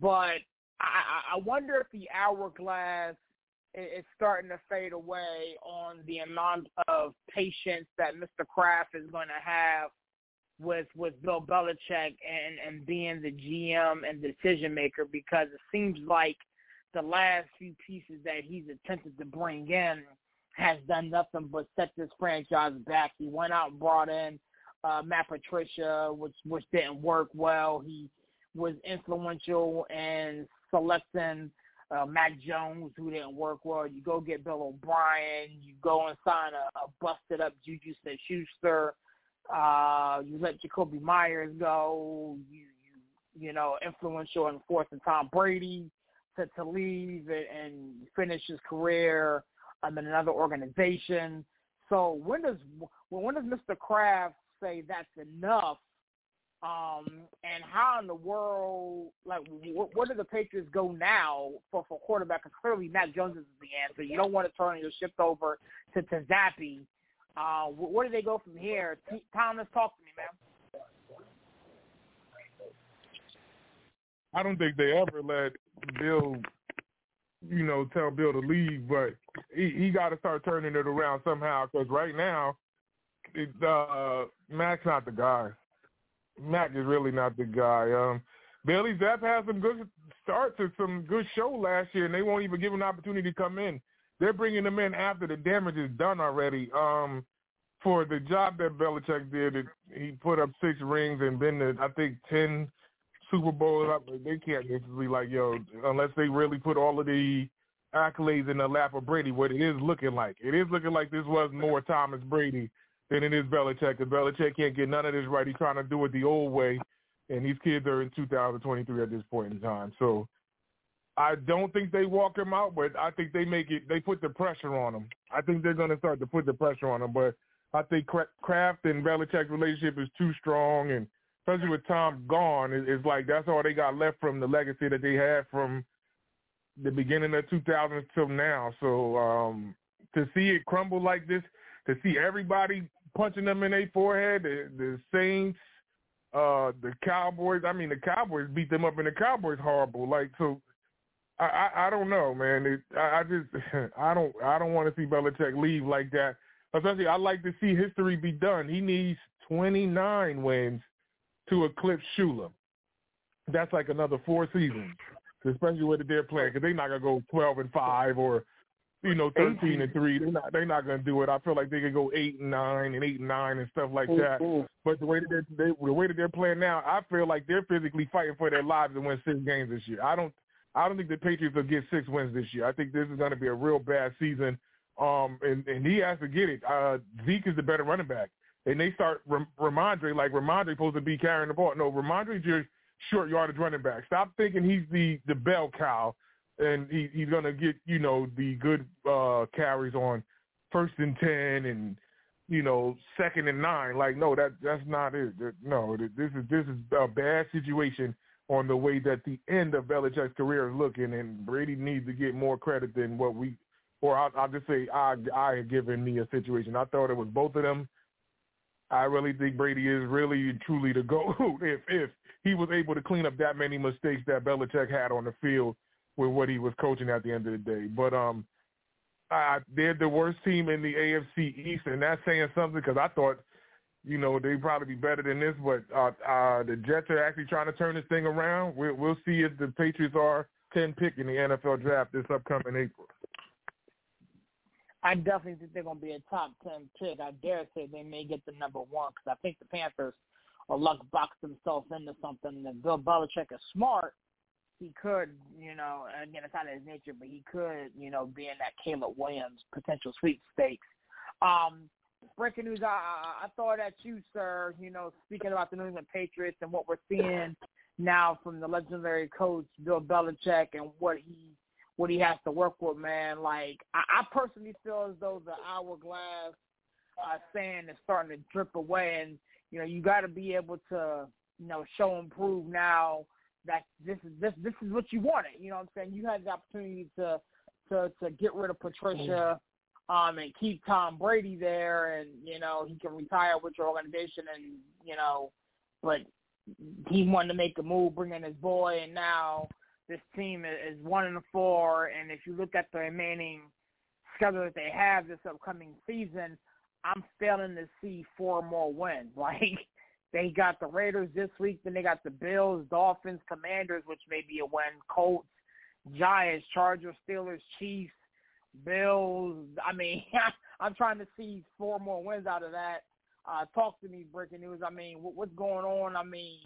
but I, I wonder if the hourglass is starting to fade away on the amount of patience that Mr. Kraft is going to have with with Bill Belichick and and being the GM and decision maker because it seems like the last few pieces that he's attempted to bring in has done nothing but set this franchise back. He went out and brought in uh, Matt Patricia, which which didn't work well. He was influential in selecting uh, Mac Jones, who didn't work well. You go get Bill O'Brien. You go and sign a, a busted up Juju Smith-Schuster. Uh, you let Jakobi Myers go. You you you know influential and forcing Tom Brady to to leave and, and finish his career um, in another organization. So when does when does Mr. Kraft say that's enough? Um, and how in the world, like, wh- where do the Patriots go now for for quarterback? Because clearly Matt Jones is the answer. You don't want to turn your shift over to to Zappe. Uh, where do they go from here? T- Thomas, talk to me, man. I don't think they ever let Bill, you know, tell Bill to leave, but he he got to start turning it around somehow. Because right now, it, uh, Mac's not the guy. Mac is really not the guy. Um, Bailey Zappe had some good starts and some good show last year, and they won't even give him an opportunity to come in. They're bringing him in after the damage is done already. Um, for the job that Belichick did, it, he put up six rings and been to I think ten Super Bowls. Up. They can't just be like yo unless they really put all of the accolades in the lap of Brady. What it is looking like, it is looking like this was more Thomas Brady than it is Belichick. Because Belichick can't get none of this right. He's trying to do it the old way, and these kids are in 2023 at this point in time. So I don't think they walk him out, but I think they make it. They put the pressure on him. I think they're going to start to put the pressure on him. But I think Kraft and Belichick relationship is too strong, and especially with Tom gone, it's like that's all they got left from the legacy that they had from the beginning of 2000 till now. So um, to see it crumble like this, to see everybody punching them in their forehead, the, the Saints, uh, the Cowboys. I mean, the Cowboys beat them up, and the Cowboys horrible. Like so, I I, I don't know, man. It, I, I just I don't I don't want to see Belichick leave like that. Especially, I like to see history be done. He needs 29 wins to eclipse Shula. That's like another four seasons, especially with they're playing, because they're not gonna go 12 and five or you know 13 and three. They're not they're not gonna do it. I feel like they could go eight and nine and eight and nine and stuff like that. Mm-hmm. But the way that they're, they, the way that they're playing now, I feel like they're physically fighting for their lives to win six games this year. I don't I don't think the Patriots will get six wins this year. I think this is going to be a real bad season um, and, and he has to get it. Uh, Zeke is the better running back. And they start Ram- Rhamondre like Rhamondre supposed to be carrying the ball. No, Rhamondre's your short yardage running back. Stop thinking he's the the bell cow, and he, he's gonna get you know the good uh, carries on first and ten and you know second and nine. Like no, that that's not it. No, this is this is a bad situation on the way that the end of Belichick's career is looking, and Brady needs to get more credit than what we or I'll, I'll just say I I had given me a situation. I thought it was both of them. I really think Brady is really truly the go if if he was able to clean up that many mistakes that Belichick had on the field with what he was coaching at the end of the day. But um, I, they're the worst team in the AFC East, and that's saying something because I thought, you know, they'd probably be better than this. But uh, uh, the Jets are actually trying to turn this thing around. We'll, we'll see if the Patriots are 10 pick in the NFL draft this upcoming April. I definitely think they're going to be a top ten pick. I dare say they may get the number one because I think the Panthers are luck box themselves into something. And Bill Belichick is smart. He could, you know, again, it's not his nature, but he could, you know, be in that Caleb Williams potential sweepstakes. Um, breaking news, I, I thought at you, sir. You know, speaking about the New England Patriots and what we're seeing now from the legendary coach Bill Belichick and what he what he has to work with, man. Like I, I personally feel as though the hourglass uh, sand is starting to drip away, and you know you got to be able to you know show and prove now that this is this this is what you wanted. You know what I'm saying? You had the opportunity to to to get rid of Patricia. Um, and keep Tom Brady there, and you know he can retire with your organization, and you know, but he wanted to make a move, bring in his boy, and now this team is one and four, and if you look at the remaining schedule that they have this upcoming season, I'm failing to see four more wins. Like they got the Raiders this week, then they got the Bills, Dolphins, Commanders, which may be a win, Colts, Giants, Chargers, Steelers, Chiefs, Bills. I mean, I'm trying to see four more wins out of that. Uh, talk to me, breaking news. I mean, what, what's going on? I mean,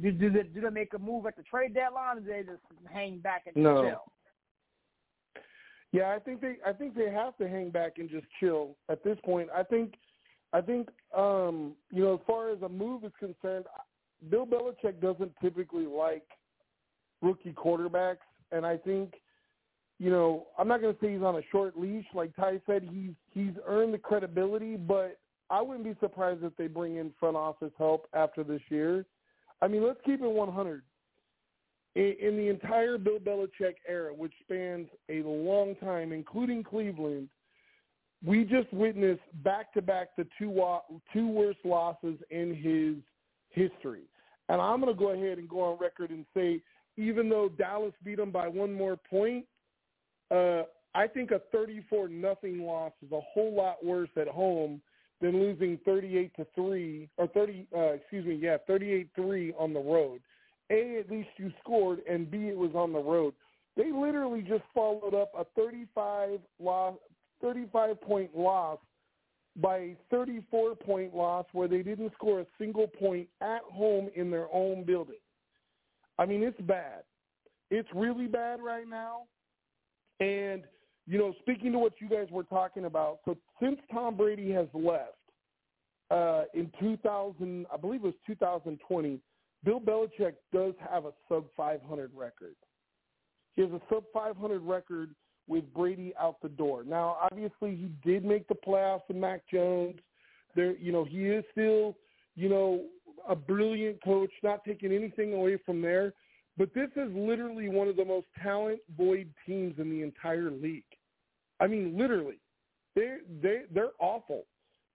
Do, do they do they make a move at the trade deadline, or do they just hang back and No. chill? Yeah, I think they I think they have to hang back and just chill at this point. I think I think um, you know as far as a move is concerned, Bill Belichick doesn't typically like rookie quarterbacks, and I think you know I'm not going to say he's on a short leash. Like Ty said, he's he's earned the credibility, but I wouldn't be surprised if they bring in front office help after this year. I mean, let's keep it 100 in, in the entire Bill Belichick era, which spans a long time, including Cleveland, we just witnessed back to back the two two worst losses in his history. And I'm going to go ahead and go on record and say, even though Dallas beat them by one more point, uh, I think a 34 nothing loss is a whole lot worse at home than losing 38 to three or 30. Uh, excuse me, yeah, 38-3 on the road. A, at least you scored, and B, it was on the road. They literally just followed up a 35 loss, 35 point loss by a 34 point loss where they didn't score a single point at home in their own building. I mean, it's bad. It's really bad right now. And you know, speaking to what you guys were talking about, so since Tom Brady has left uh, in 2000, I believe it was 2020, Bill Belichick does have a sub 500 record. He has a sub 500 record with Brady out the door. Now, obviously, he did make the playoffs with Mac Jones. There, you know, he is still, you know, a brilliant coach. Not taking anything away from there, but this is literally one of the most talent void teams in the entire league. I mean, literally, they they they're awful.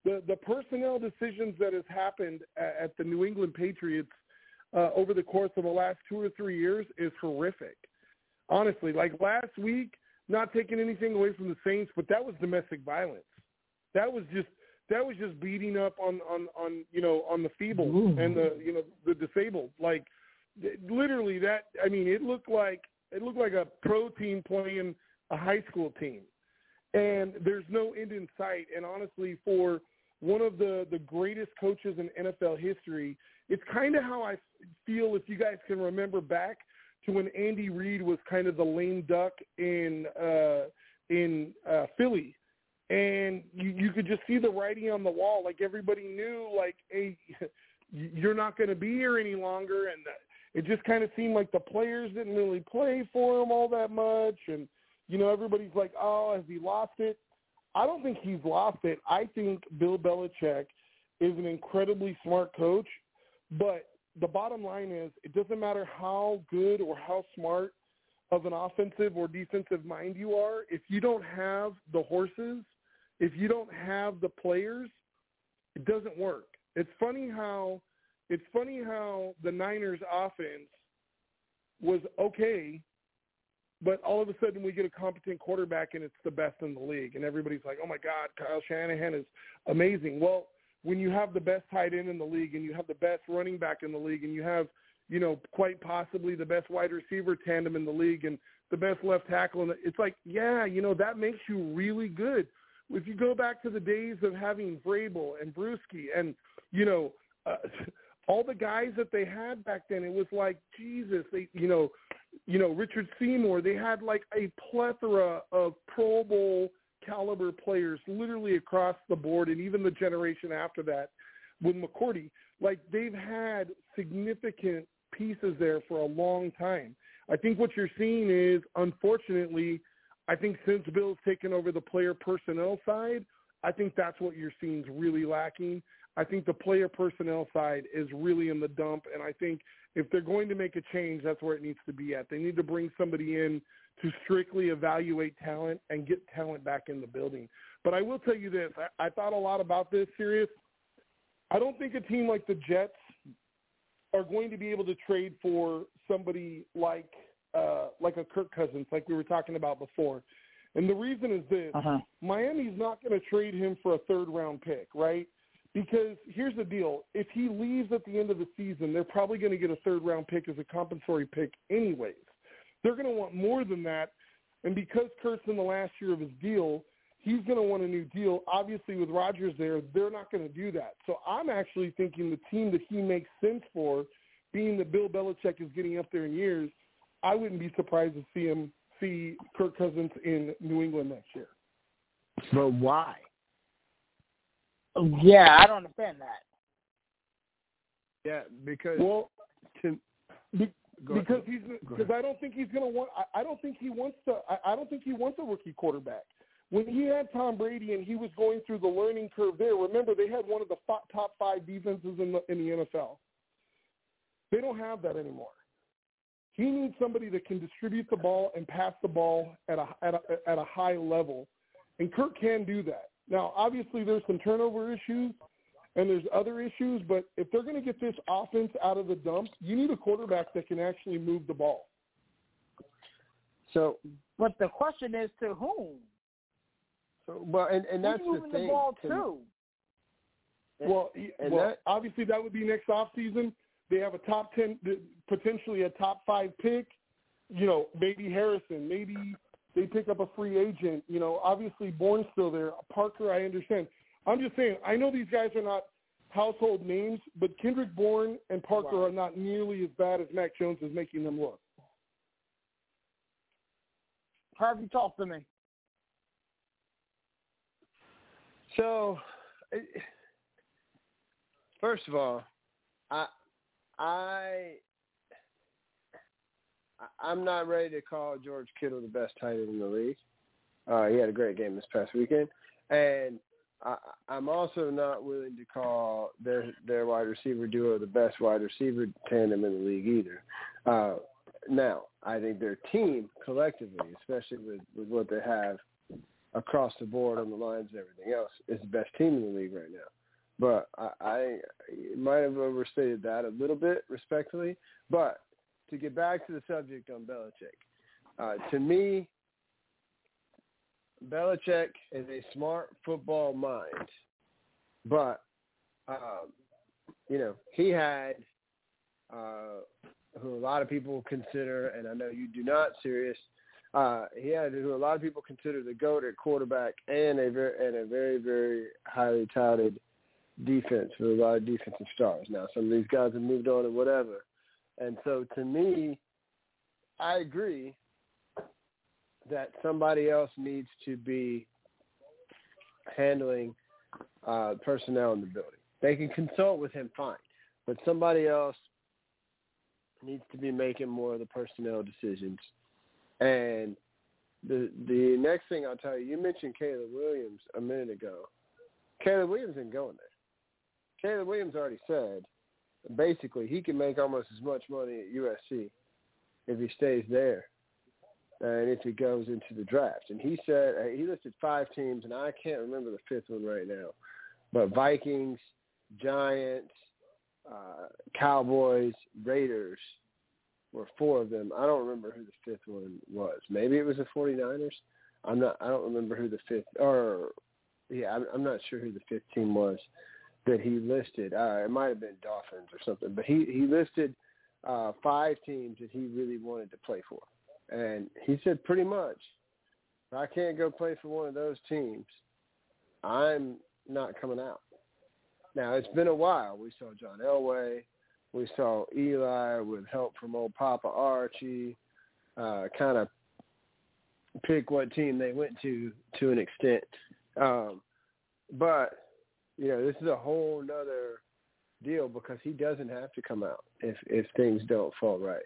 The the personnel decisions that has happened at, at the New England Patriots uh, over the course of the last two or three years is horrific. Honestly, like last week, not taking anything away from the Saints, but that was domestic violence. That was just that was just beating up on on on you know on the feeble Ooh. and the you know the disabled. Like literally that. I mean, it looked like it looked like a pro team playing a high school team, and there's no end in sight. And honestly, for one of the the greatest coaches in NFL history, it's kind of how I feel. If you guys can remember back to when Andy Reid was kind of the lame duck in uh, in uh, Philly, and you, you could just see the writing on the wall. Like everybody knew, like, hey, you're not going to be here any longer, and it just kind of seemed like the players didn't really play for him all that much, and you know everybody's like, oh, has he lost it? I don't think he's lost it. I think Bill Belichick is an incredibly smart coach, but the bottom line is it doesn't matter how good or how smart of an offensive or defensive mind you are, if you don't have the horses, if you don't have the players, it doesn't work. It's funny how it's funny how the Niners offense was okay, but all of a sudden we get a competent quarterback and it's the best in the league and everybody's like, "Oh my god, Kyle Shanahan is amazing." Well, when you have the best tight end in the league and you have the best running back in the league and you have, you know, quite possibly the best wide receiver tandem in the league and the best left tackle, and it's like, yeah, you know, that makes you really good. If you go back to the days of having Vrabel and Bruschi and, you know, uh, all the guys that they had back then, it was like Jesus. They, you know, you know Richard Seymour. They had like a plethora of Pro Bowl caliber players literally across the board, and even the generation after that with McCourty, like they've had significant pieces there for a long time. I think what you're seeing is, unfortunately, I think since Bill's taken over the player personnel side, I think that's what you're seeing is really lacking. I think the player personnel side is really in the dump, and I think if they're going to make a change, that's where it needs to be at. They need to bring somebody in to strictly evaluate talent and get talent back in the building. But I will tell you this: I, I thought a lot about this. Serious. I don't think a team like the Jets are going to be able to trade for somebody like uh, like a Kirk Cousins, like we were talking about before. And the reason is this: Uh-huh. Miami's not going to trade him for a third round pick, right? Because here's the deal: if he leaves at the end of the season, they're probably going to get a third round pick as a compensatory pick, anyways. They're going to want more than that, and because Kirk's in the last year of his deal, he's going to want a new deal. Obviously, with Rodgers there, they're not going to do that. So I'm actually thinking the team that he makes sense for being that Bill Belichick is getting up there in years, I wouldn't be surprised to see him see Kirk Cousins in New England next year. But why? Yeah, I don't understand that. Yeah, because well, to, be, because ahead. he's because I don't think he's going to want. I, I don't think he wants to. I, I don't think he wants a rookie quarterback. When he had Tom Brady and he was going through the learning curve there, remember they had one of the f- top five defenses in the in the NFL. They don't have that anymore. He needs somebody that can distribute the ball and pass the ball at a at a at a high level, and Kirk can do that. Now, obviously, there's some turnover issues and there's other issues, but if they're going to get this offense out of the dump, you need a quarterback that can actually move the ball. So, But the question is to whom? so well, and and that's Who's the moving thing. the ball to- to? Well, he- and well, that- obviously that would be next off season. They have a top ten, potentially a top five pick. You know, maybe Harrison. Maybe they pick up a free agent. You know, obviously Bourne's still there. Parker, I understand. I'm just saying. I know these guys are not household names, but Kendrick Bourne and Parker Right. are not nearly as bad as Mac Jones is making them look. Harvey, talk to me. So, first of all, I I I- I'm not ready to call George Kittle the best tight end in the league. Uh, he had a great game this past weekend, and I, I'm also not willing to call their their wide receiver duo the best wide receiver tandem in the league either. Uh, now, I think their team collectively, especially with, with what they have across the board on the lines and everything else, is the best team in the league right now. But I, I might have overstated that a little bit, respectfully. But to get back to the subject on Belichick, uh, to me, Belichick is a smart football mind, but um, you know he had uh, who a lot of people consider, and I know you do not, serious. Uh, he had who a lot of people consider the goat at quarterback and a very and a very very highly touted defense with a lot of defensive stars. Now some of these guys have moved on and whatever, and so to me, I agree that somebody else needs to be handling uh, personnel in the building. They can consult with him fine, but somebody else needs to be making more of the personnel decisions. And the the next thing I'll tell you, you mentioned Caleb Williams a minute ago. Caleb Williams isn't going there. Caleb Williams already said basically he can make almost as much money at USC if he stays there and if he goes into the draft. And he said uh, he listed five teams, and I can't remember the fifth one right now, but Vikings, Giants, uh, Cowboys, Raiders were four of them. I don't remember who the fifth one was. Maybe it was the 49ers. I'm not. I don't remember who the fifth or yeah, I'm, I'm not sure who the fifth team was that he listed. Uh, it might have been Dolphins or something, but he he listed uh, five teams that he really wanted to play for. And he said pretty much, if I can't go play for one of those teams, I'm not coming out. Now, it's been a while. We saw John Elway. We saw Eli with help from old Papa Archie uh, kind of pick what team they went to to an extent. Um, but, you know, this is a whole nother deal because he doesn't have to come out if, if things don't fall right.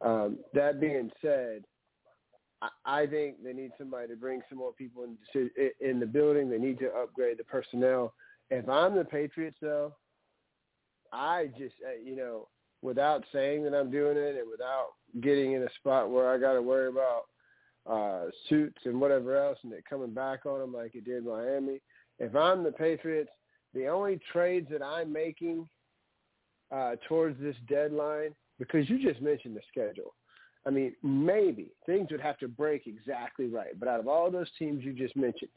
Um, that being said, I, I think they need somebody to bring some more people in, in the building. They need to upgrade the personnel. If I'm the Patriots, though, I just, uh, you know, without saying that I'm doing it and without getting in a spot where I got to worry about uh, suits and whatever else and it coming back on them like it did Miami, if I'm the Patriots, the only trades that I'm making uh, towards this deadline because you just mentioned the schedule. I mean, maybe things would have to break exactly right. But out of all those teams you just mentioned,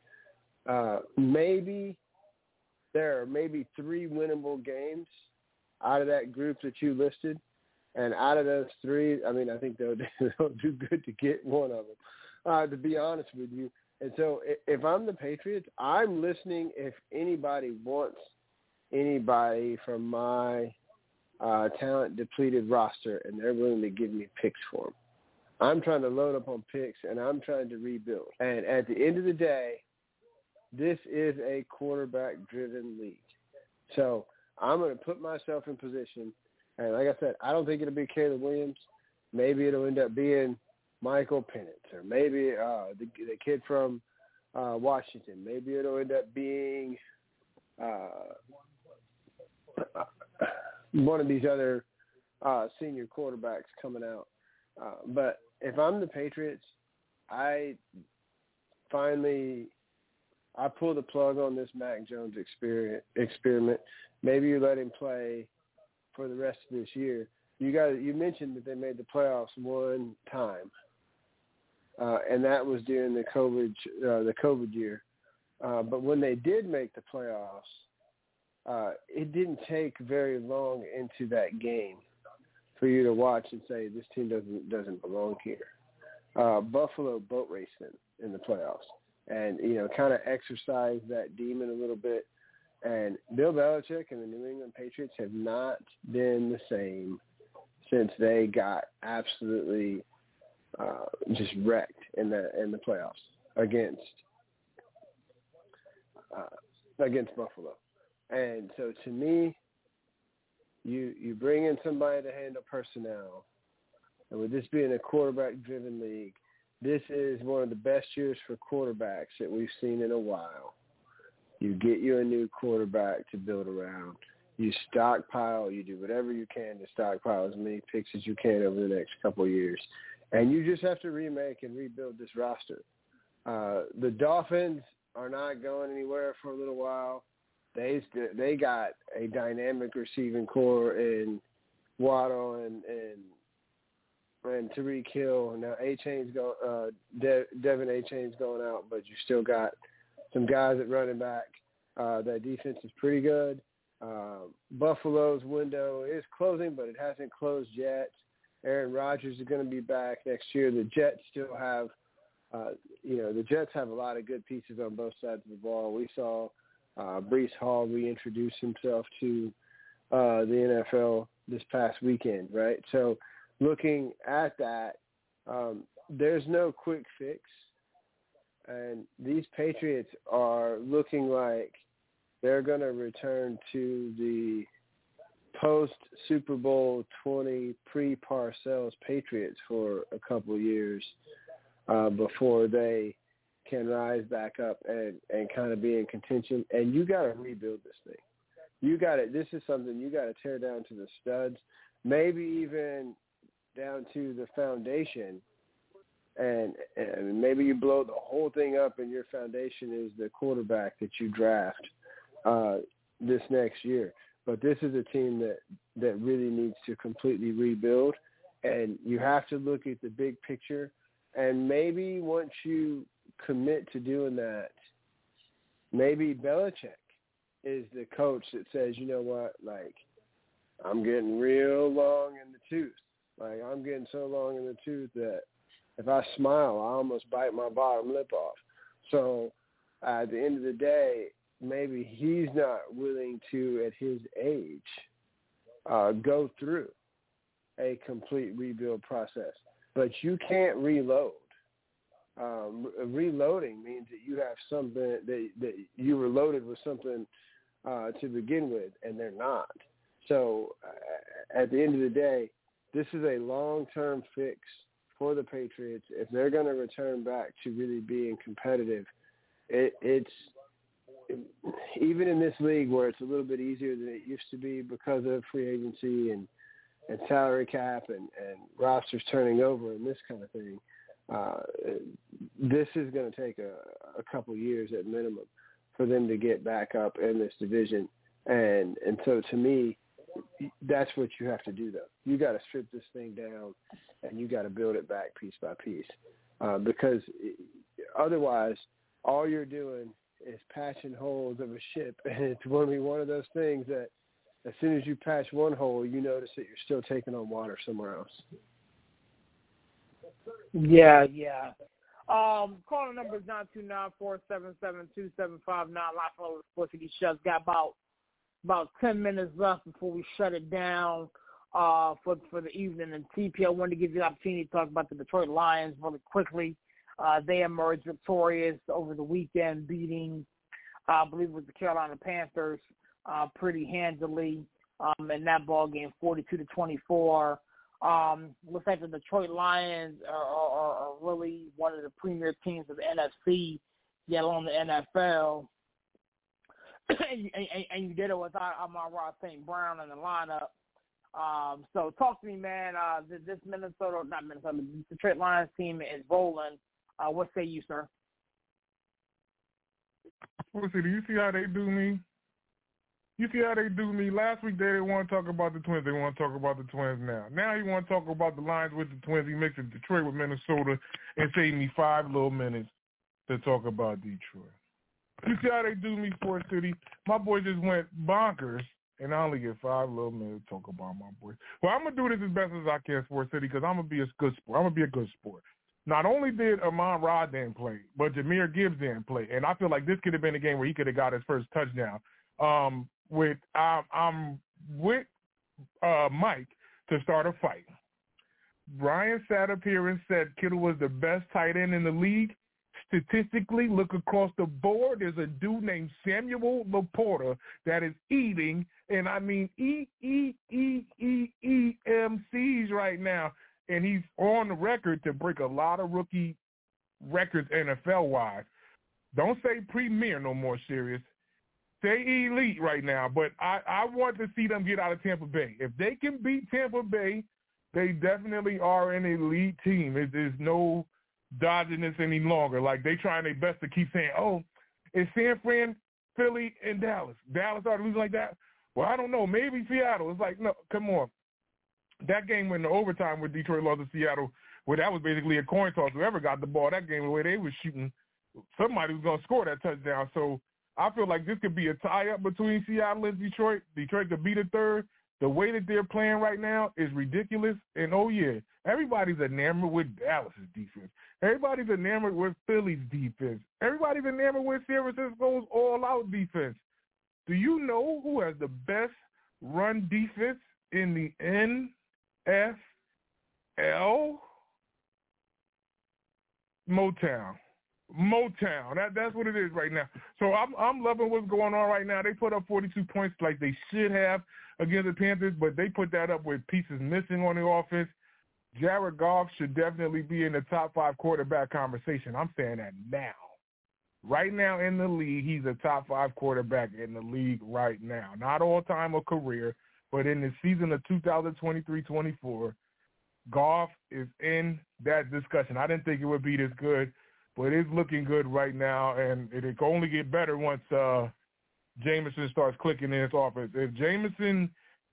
uh, maybe there are maybe three winnable games out of that group that you listed. And out of those three, I mean, I think they'll, they'll do good to get one of them, uh, to be honest with you. And so if I'm the Patriots, I'm listening if anybody wants anybody from my uh, talent depleted roster, and they're willing to give me picks for them. I'm trying to load up on picks, and I'm trying to rebuild. And at the end of the day, this is a quarterback-driven league. So I'm going to put myself in position. And like I said, I don't think it'll be Caleb Williams. Maybe it'll end up being Michael Penix, or maybe uh, the, the kid from uh, Washington. Maybe it'll end up being uh, one of these other uh, senior quarterbacks coming out. Uh, but if I'm the Patriots, I finally I pull the plug on this Mac Jones. Experiment. Maybe you let him play for the rest of this year. You guys, you mentioned that they made the playoffs one time, uh, and that was during the COVID uh, the COVID year. Uh, but when they did make the playoffs, uh, it didn't take very long into that game for you to watch and say this team doesn't doesn't belong here. Uh, Buffalo boat raced them in the playoffs, and you know kind of exercised that demon a little bit. And Bill Belichick and the New England Patriots have not been the same since they got absolutely uh, just wrecked in the in the playoffs against uh, against Buffalo. And so to me, you you bring in somebody to handle personnel, and with this being a quarterback-driven league, this is one of the best years for quarterbacks that we've seen in a while. You get you a new quarterback to build around. You stockpile. You do whatever you can to stockpile as many picks as you can over the next couple of years, and you just have to remake and rebuild this roster. Uh, the Dolphins are not going anywhere for a little while they they got a dynamic receiving corps in Waddle and and and Tyreek Hill. Now Achane's go uh De- De'Von Achane's going out, but you still got some guys at running back. Uh that defense is pretty good. Uh, Buffalo's window is closing, but it hasn't closed yet. Aaron Rodgers is going to be back next year. The Jets still have, uh, you know, the Jets have a lot of good pieces on both sides of the ball. We saw uh, Breece Hall reintroduce himself to uh, the NFL this past weekend, right? So looking at that, um, there's no quick fix. And these Patriots are looking like they're going to return to the post Super Bowl 20 pre Parcells Patriots for a couple years uh, before they can rise back up and and kind of be in contention. And you got to rebuild this thing. You got to. This is something you got to tear down to the studs, maybe even down to the foundation. And, and maybe you blow the whole thing up, and your foundation is the quarterback that you draft uh, this next year. But this is a team that that really needs to completely rebuild, and you have to look at the big picture. And maybe once you commit to doing that, maybe Belichick is the coach that says, you know what, like I'm getting real long in the tooth. Like I'm getting so long in the tooth that if I smile, I almost bite my bottom lip off. So at the end of the day, maybe he's not willing to, at his age, uh, go through a complete rebuild process. But you can't reload um, reloading means that you have something that, that you were loaded with something uh, to begin with, and they're not. So uh, at the end of the day, this is a long-term fix for the Patriots. If they're going to return back to really being competitive, it, it's even in this league where it's a little bit easier than it used to be because of free agency and and salary cap and and rosters turning over and this kind of thing uh, this is going to take a, a couple years at minimum for them to get back up in this division. And and so to me, that's what you have to do though. You got to strip this thing down, and you got to build it back piece by piece, uh, because otherwise, all you're doing is patching holes of a ship, and it's going to be one of those things that as soon as you patch one hole, you notice that you're still taking on water somewhere else. Yeah, yeah. Um, calling number is nine two nine four seven seven two seven five nine. Live from Sports City Chefs. Got about about 10 minutes left before we shut it down uh, for for the evening. And TP, I wanted to give you the opportunity to talk about the Detroit Lions really quickly. Uh, they emerged victorious over the weekend, beating, uh, I believe it was the Carolina Panthers uh, pretty handily um, in that ball game, 42 to 24. Um, looks like the Detroit Lions are, are, are really one of the premier teams of the NFC, yet on the NFL. and, and, and you did it without Amon-Ra St. Brown in the lineup. Um, so talk to me, man. Uh, this Minnesota, not Minnesota, Detroit Lions team is rolling. Uh, what say you, sir? Well, see, do you see how they do me? You see how they do me? Last week they didn't want to talk about the Twins. They want to talk about the Twins now. Now you want to talk about the Lions with the Twins. He mixes Detroit with Minnesota and saved me five little minutes to talk about Detroit. You see how they do me, Sports City? My boy just went bonkers, and I only get five little minutes to talk about my boy. Well, I'm gonna do this as best as I can, Sports City, because I'm gonna be a good sport. I'm gonna be a good sport. Not only did Amon-Ra didn't play, but Jahmyr Gibbs didn't play, and I feel like this could have been a game where he could have got his first touchdown. Um, with um, I'm with uh, Mike to start a fight. Brian sat up here and said Kittle was the best tight end in the league. Statistically, look across the board. There's a dude named Samuel LaPorta that is eating, and I mean E E E E E M C's right now, and he's on the record to break a lot of rookie records NFL wise. Don't say premier no more, serious Say elite right now, but I, I want to see them get out of Tampa Bay. If they can beat Tampa Bay, they definitely are an elite team. It, there's no dodging this any longer. Like they trying their best to keep saying, "Oh, it's San Fran, Philly, and Dallas. Dallas are losing like that." Well, I don't know. Maybe Seattle. It's like, no, come on. That game went to overtime with Detroit lost to Seattle, where that was basically a coin toss. Whoever got the ball that game, the way they were shooting, somebody was going to score that touchdown. So I feel like this could be a tie-up between Seattle and Detroit. Detroit could be the third. The way that they're playing right now is ridiculous. And, oh, yeah, everybody's enamored with Dallas' defense. Everybody's enamored with Philly's defense. Everybody's enamored with San Francisco's all-out defense. Do you know who has the best run defense in the NFL? Motown. Motown. That that's what it is right now. So I'm I'm loving what's going on right now. They put up 42 points like they should have against the Panthers, but they put that up with pieces missing on the offense. Jared Goff should definitely be in the top five quarterback conversation. I'm saying that now. Right now in the league, he's a top five quarterback in the league right now. Not all time or career, but in the season of 2023-24, Goff is in that discussion. I didn't think it would be this good but it's looking good right now, and it can only get better once uh, Jameson starts clicking in his offense. If Jameson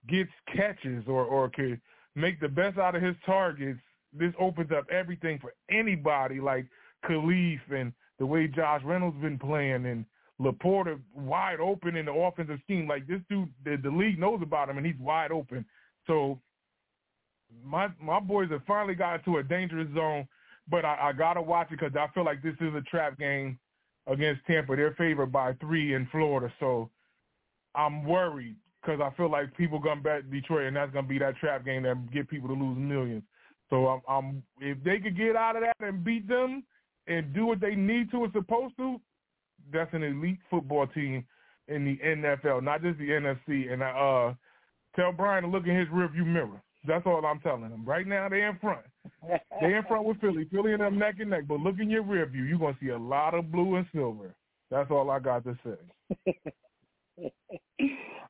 gets catches or or could make the best out of his targets, this opens up everything for anybody like Kalif and the way Josh Reynolds been playing and LaPorta wide open in the offensive scheme. Like this dude, the, the league knows about him and he's wide open. So my my boys have finally got to a dangerous zone but I, I gotta watch it because I feel like this is a trap game against Tampa. They're favored by three in Florida, so I'm worried because I feel like people gonna bet Detroit, and that's gonna be that trap game that get people to lose millions. So I'm, I'm if they could get out of that and beat them and do what they need to and supposed to, that's an elite football team in the NFL, not just the NFC. And I uh, tell Brian to look in his rearview mirror. That's all I'm telling him. Right now, they're in front. they're in front with Philly. Philly and them neck and neck. But look in your rear view. You're going to see a lot of blue and silver. That's all I got to say.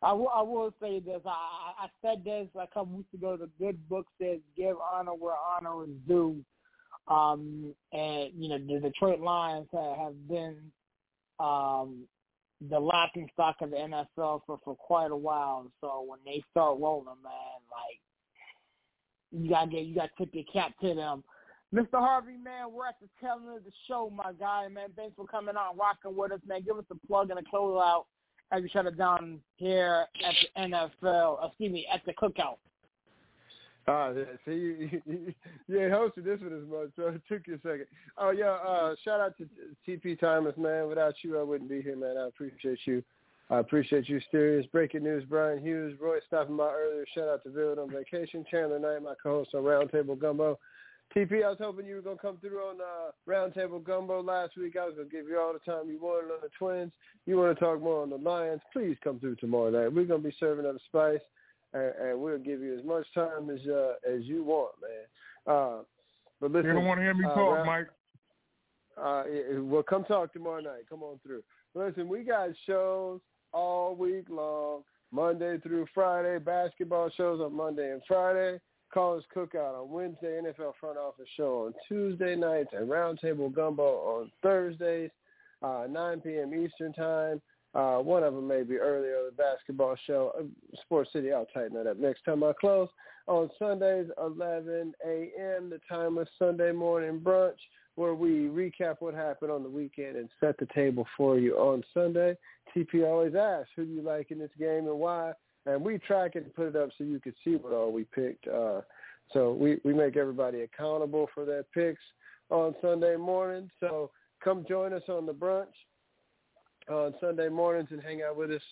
I, will, say this. I, I said this a couple weeks ago. The good book says give honor where honor is due. Um, and, you know, the Detroit Lions have been um, the laughing stock of the NFL for, for quite a while. So when they start rolling, man, like, you gotta get you gotta tip your cap to them. Mr. Harvey, man, we're at the tail end of the show, my guy, man. Thanks for coming on, rocking with us, man. Give us a plug and a close out as we shut it down here at the NFL. Excuse me, at the cookout. Ah, yeah, see, you, you, you ain't hosted this one as much, so it took you a second. Oh, yeah, uh, shout out to TP Tymeless, man. Without you, I wouldn't be here, man. I appreciate you. I appreciate you, Serious. Breaking news, Brian Hughes. Roy stopping by earlier. Shout out to Vivid on vacation. Chandler Knight, my co-host on Roundtable Gumbo. TP, I was hoping you were going to come through on uh, Roundtable Gumbo last week. I was going to give you all the time you wanted on the Twins. You want to talk more on the Lions, please come through tomorrow night. We're going to be serving up spice, and, and we'll give you as much time as uh, as you want, man. Uh, but listen, you don't want to hear me uh, talk, round, Mike. Uh, well, come talk tomorrow night. Come on through. Listen, we got shows all week long, Monday through Friday. Basketball shows on Monday and Friday. College Cookout on Wednesday, NFL Front Office Show on Tuesday nights, and Roundtable Gumbo on Thursdays, uh, 9 p.m. Eastern Time. Uh, one of them may be earlier, the basketball show. Uh, Sports City, I'll tighten that up next time I close. On Sundays, 11 a.m., the time of Sunday morning brunch, where we recap what happened on the weekend and set the table for you on Sunday. TP always asks, who do you like in this game and why? and we track it and put it up so you can see what all we picked. Uh, so we, we make everybody accountable for their picks on Sunday morning. So come join us on the brunch on Sunday mornings and hang out with us.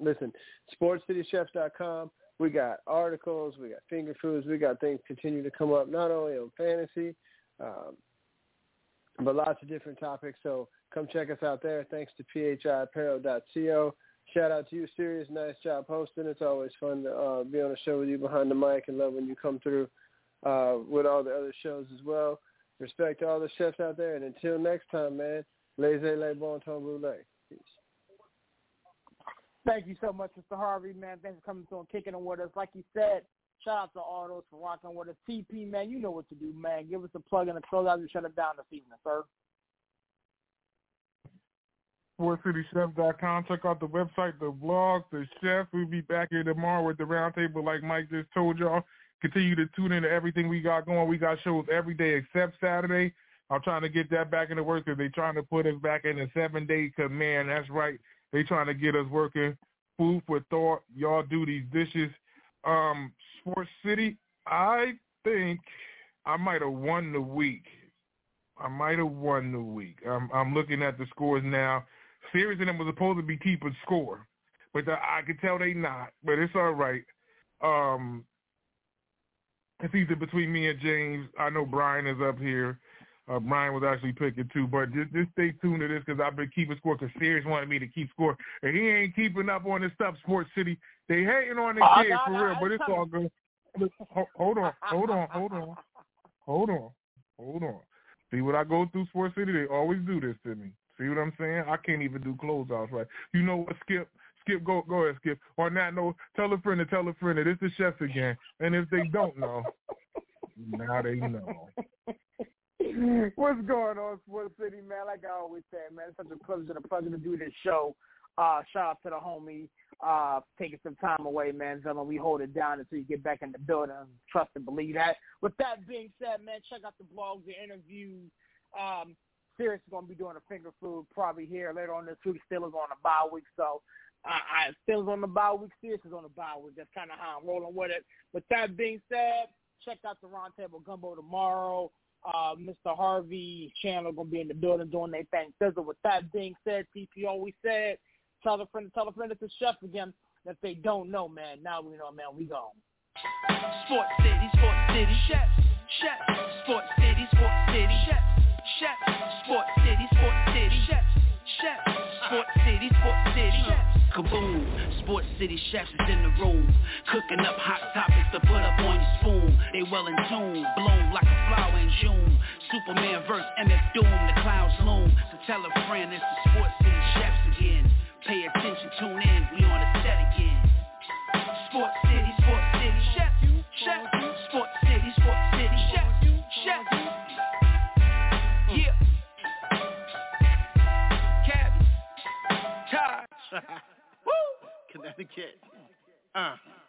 Listen, sportscitychefs.com. We got articles, we got finger foods, we got things continue to come up not only on fantasy, um, but lots of different topics. So come check us out there. Thanks to phiapparel.co. Shout out to you, Serious. Nice job hosting. It's always fun to uh, be on a show with you behind the mic and love when you come through uh, with all the other shows as well. Respect to all the chefs out there. And until next time, man, laissez les bon temps brûlés. Peace. Thank you so much, Mr. Harvey, man. Thanks for coming through and kicking it with us. Like you said, shout out to all those for rocking with us. TP, man, you know what to do, man. Give us a plug and a close out and shut it down this evening, sir sportscitychefs.com. Check out the website, the blog, the chef. We'll be back here tomorrow with the roundtable like Mike just told y'all. Continue to tune in to everything we got going. We got shows every day except Saturday. I'm trying to get that back in the works because they're trying to put us back in the seven-day command. That's right. They're trying to get us working. Food for thought. Y'all do these dishes. Um, Sports City, I think I might have won the week. I might have won the week. I'm, I'm looking at the scores now. Serious and them was supposed to be keeping score, but the, I could tell they not. But it's all right. Um, it's either between me and James. I know Brian is up here. Uh, Brian was actually picking too, but just, just stay tuned to this because I've been keeping score because Serious wanted me to keep score, and he ain't keeping up on this stuff. Sports City, they hating on the oh, kid no, for no, real, but it's all good. Hold on, hold on, hold on, hold on, hold on. See what I go through, Sports City? They always do this to me. See what I'm saying? I can't even do closeouts right. You know what, Skip? Skip, go go ahead, Skip. Or not note, tell a friend to tell a friend that it's the chef again. And if they don't know, now they know. What's going on, Sports City, man? Like I always say, man, it's such a pleasure and a pleasure to do this show. Uh, shout out to the homie uh, taking some time away, man. Gentlemen, we hold it down until you get back in the building. Trust and believe that. With that being said, man, check out the blogs, the interviews. Um, Serious is going to be doing a finger food probably here later on this week. Steelers on a bye week, so uh, I Steelers on the bye week. Serious is on the bye week. That's kind of how I'm rolling with it. With that being said, check out the Roundtable Gumbo tomorrow. Uh, Mr. Harvey Chandler to be in the building doing their thing. Sizzle. With that being said, TP always said, tell a friend, tell a friend it's a chef again. If they don't know, man, now we know, man, we gone. Sports City, Sports City, chef, chef. Sports City, Sports City, chef, chef. Sports City, Sports City, chef, chef. Sports City, Sports City. Kaboom! Sports City chefs is in the room, cooking up hot topics to put up on your spoon. They well in tune, bloom like a flower in June. Superman verse MF Doom, the clouds loom. So tell a friend it's the Sports City chefs again. Pay attention, tune in, we on the set again. Sports City, Taj. Woo! Uh.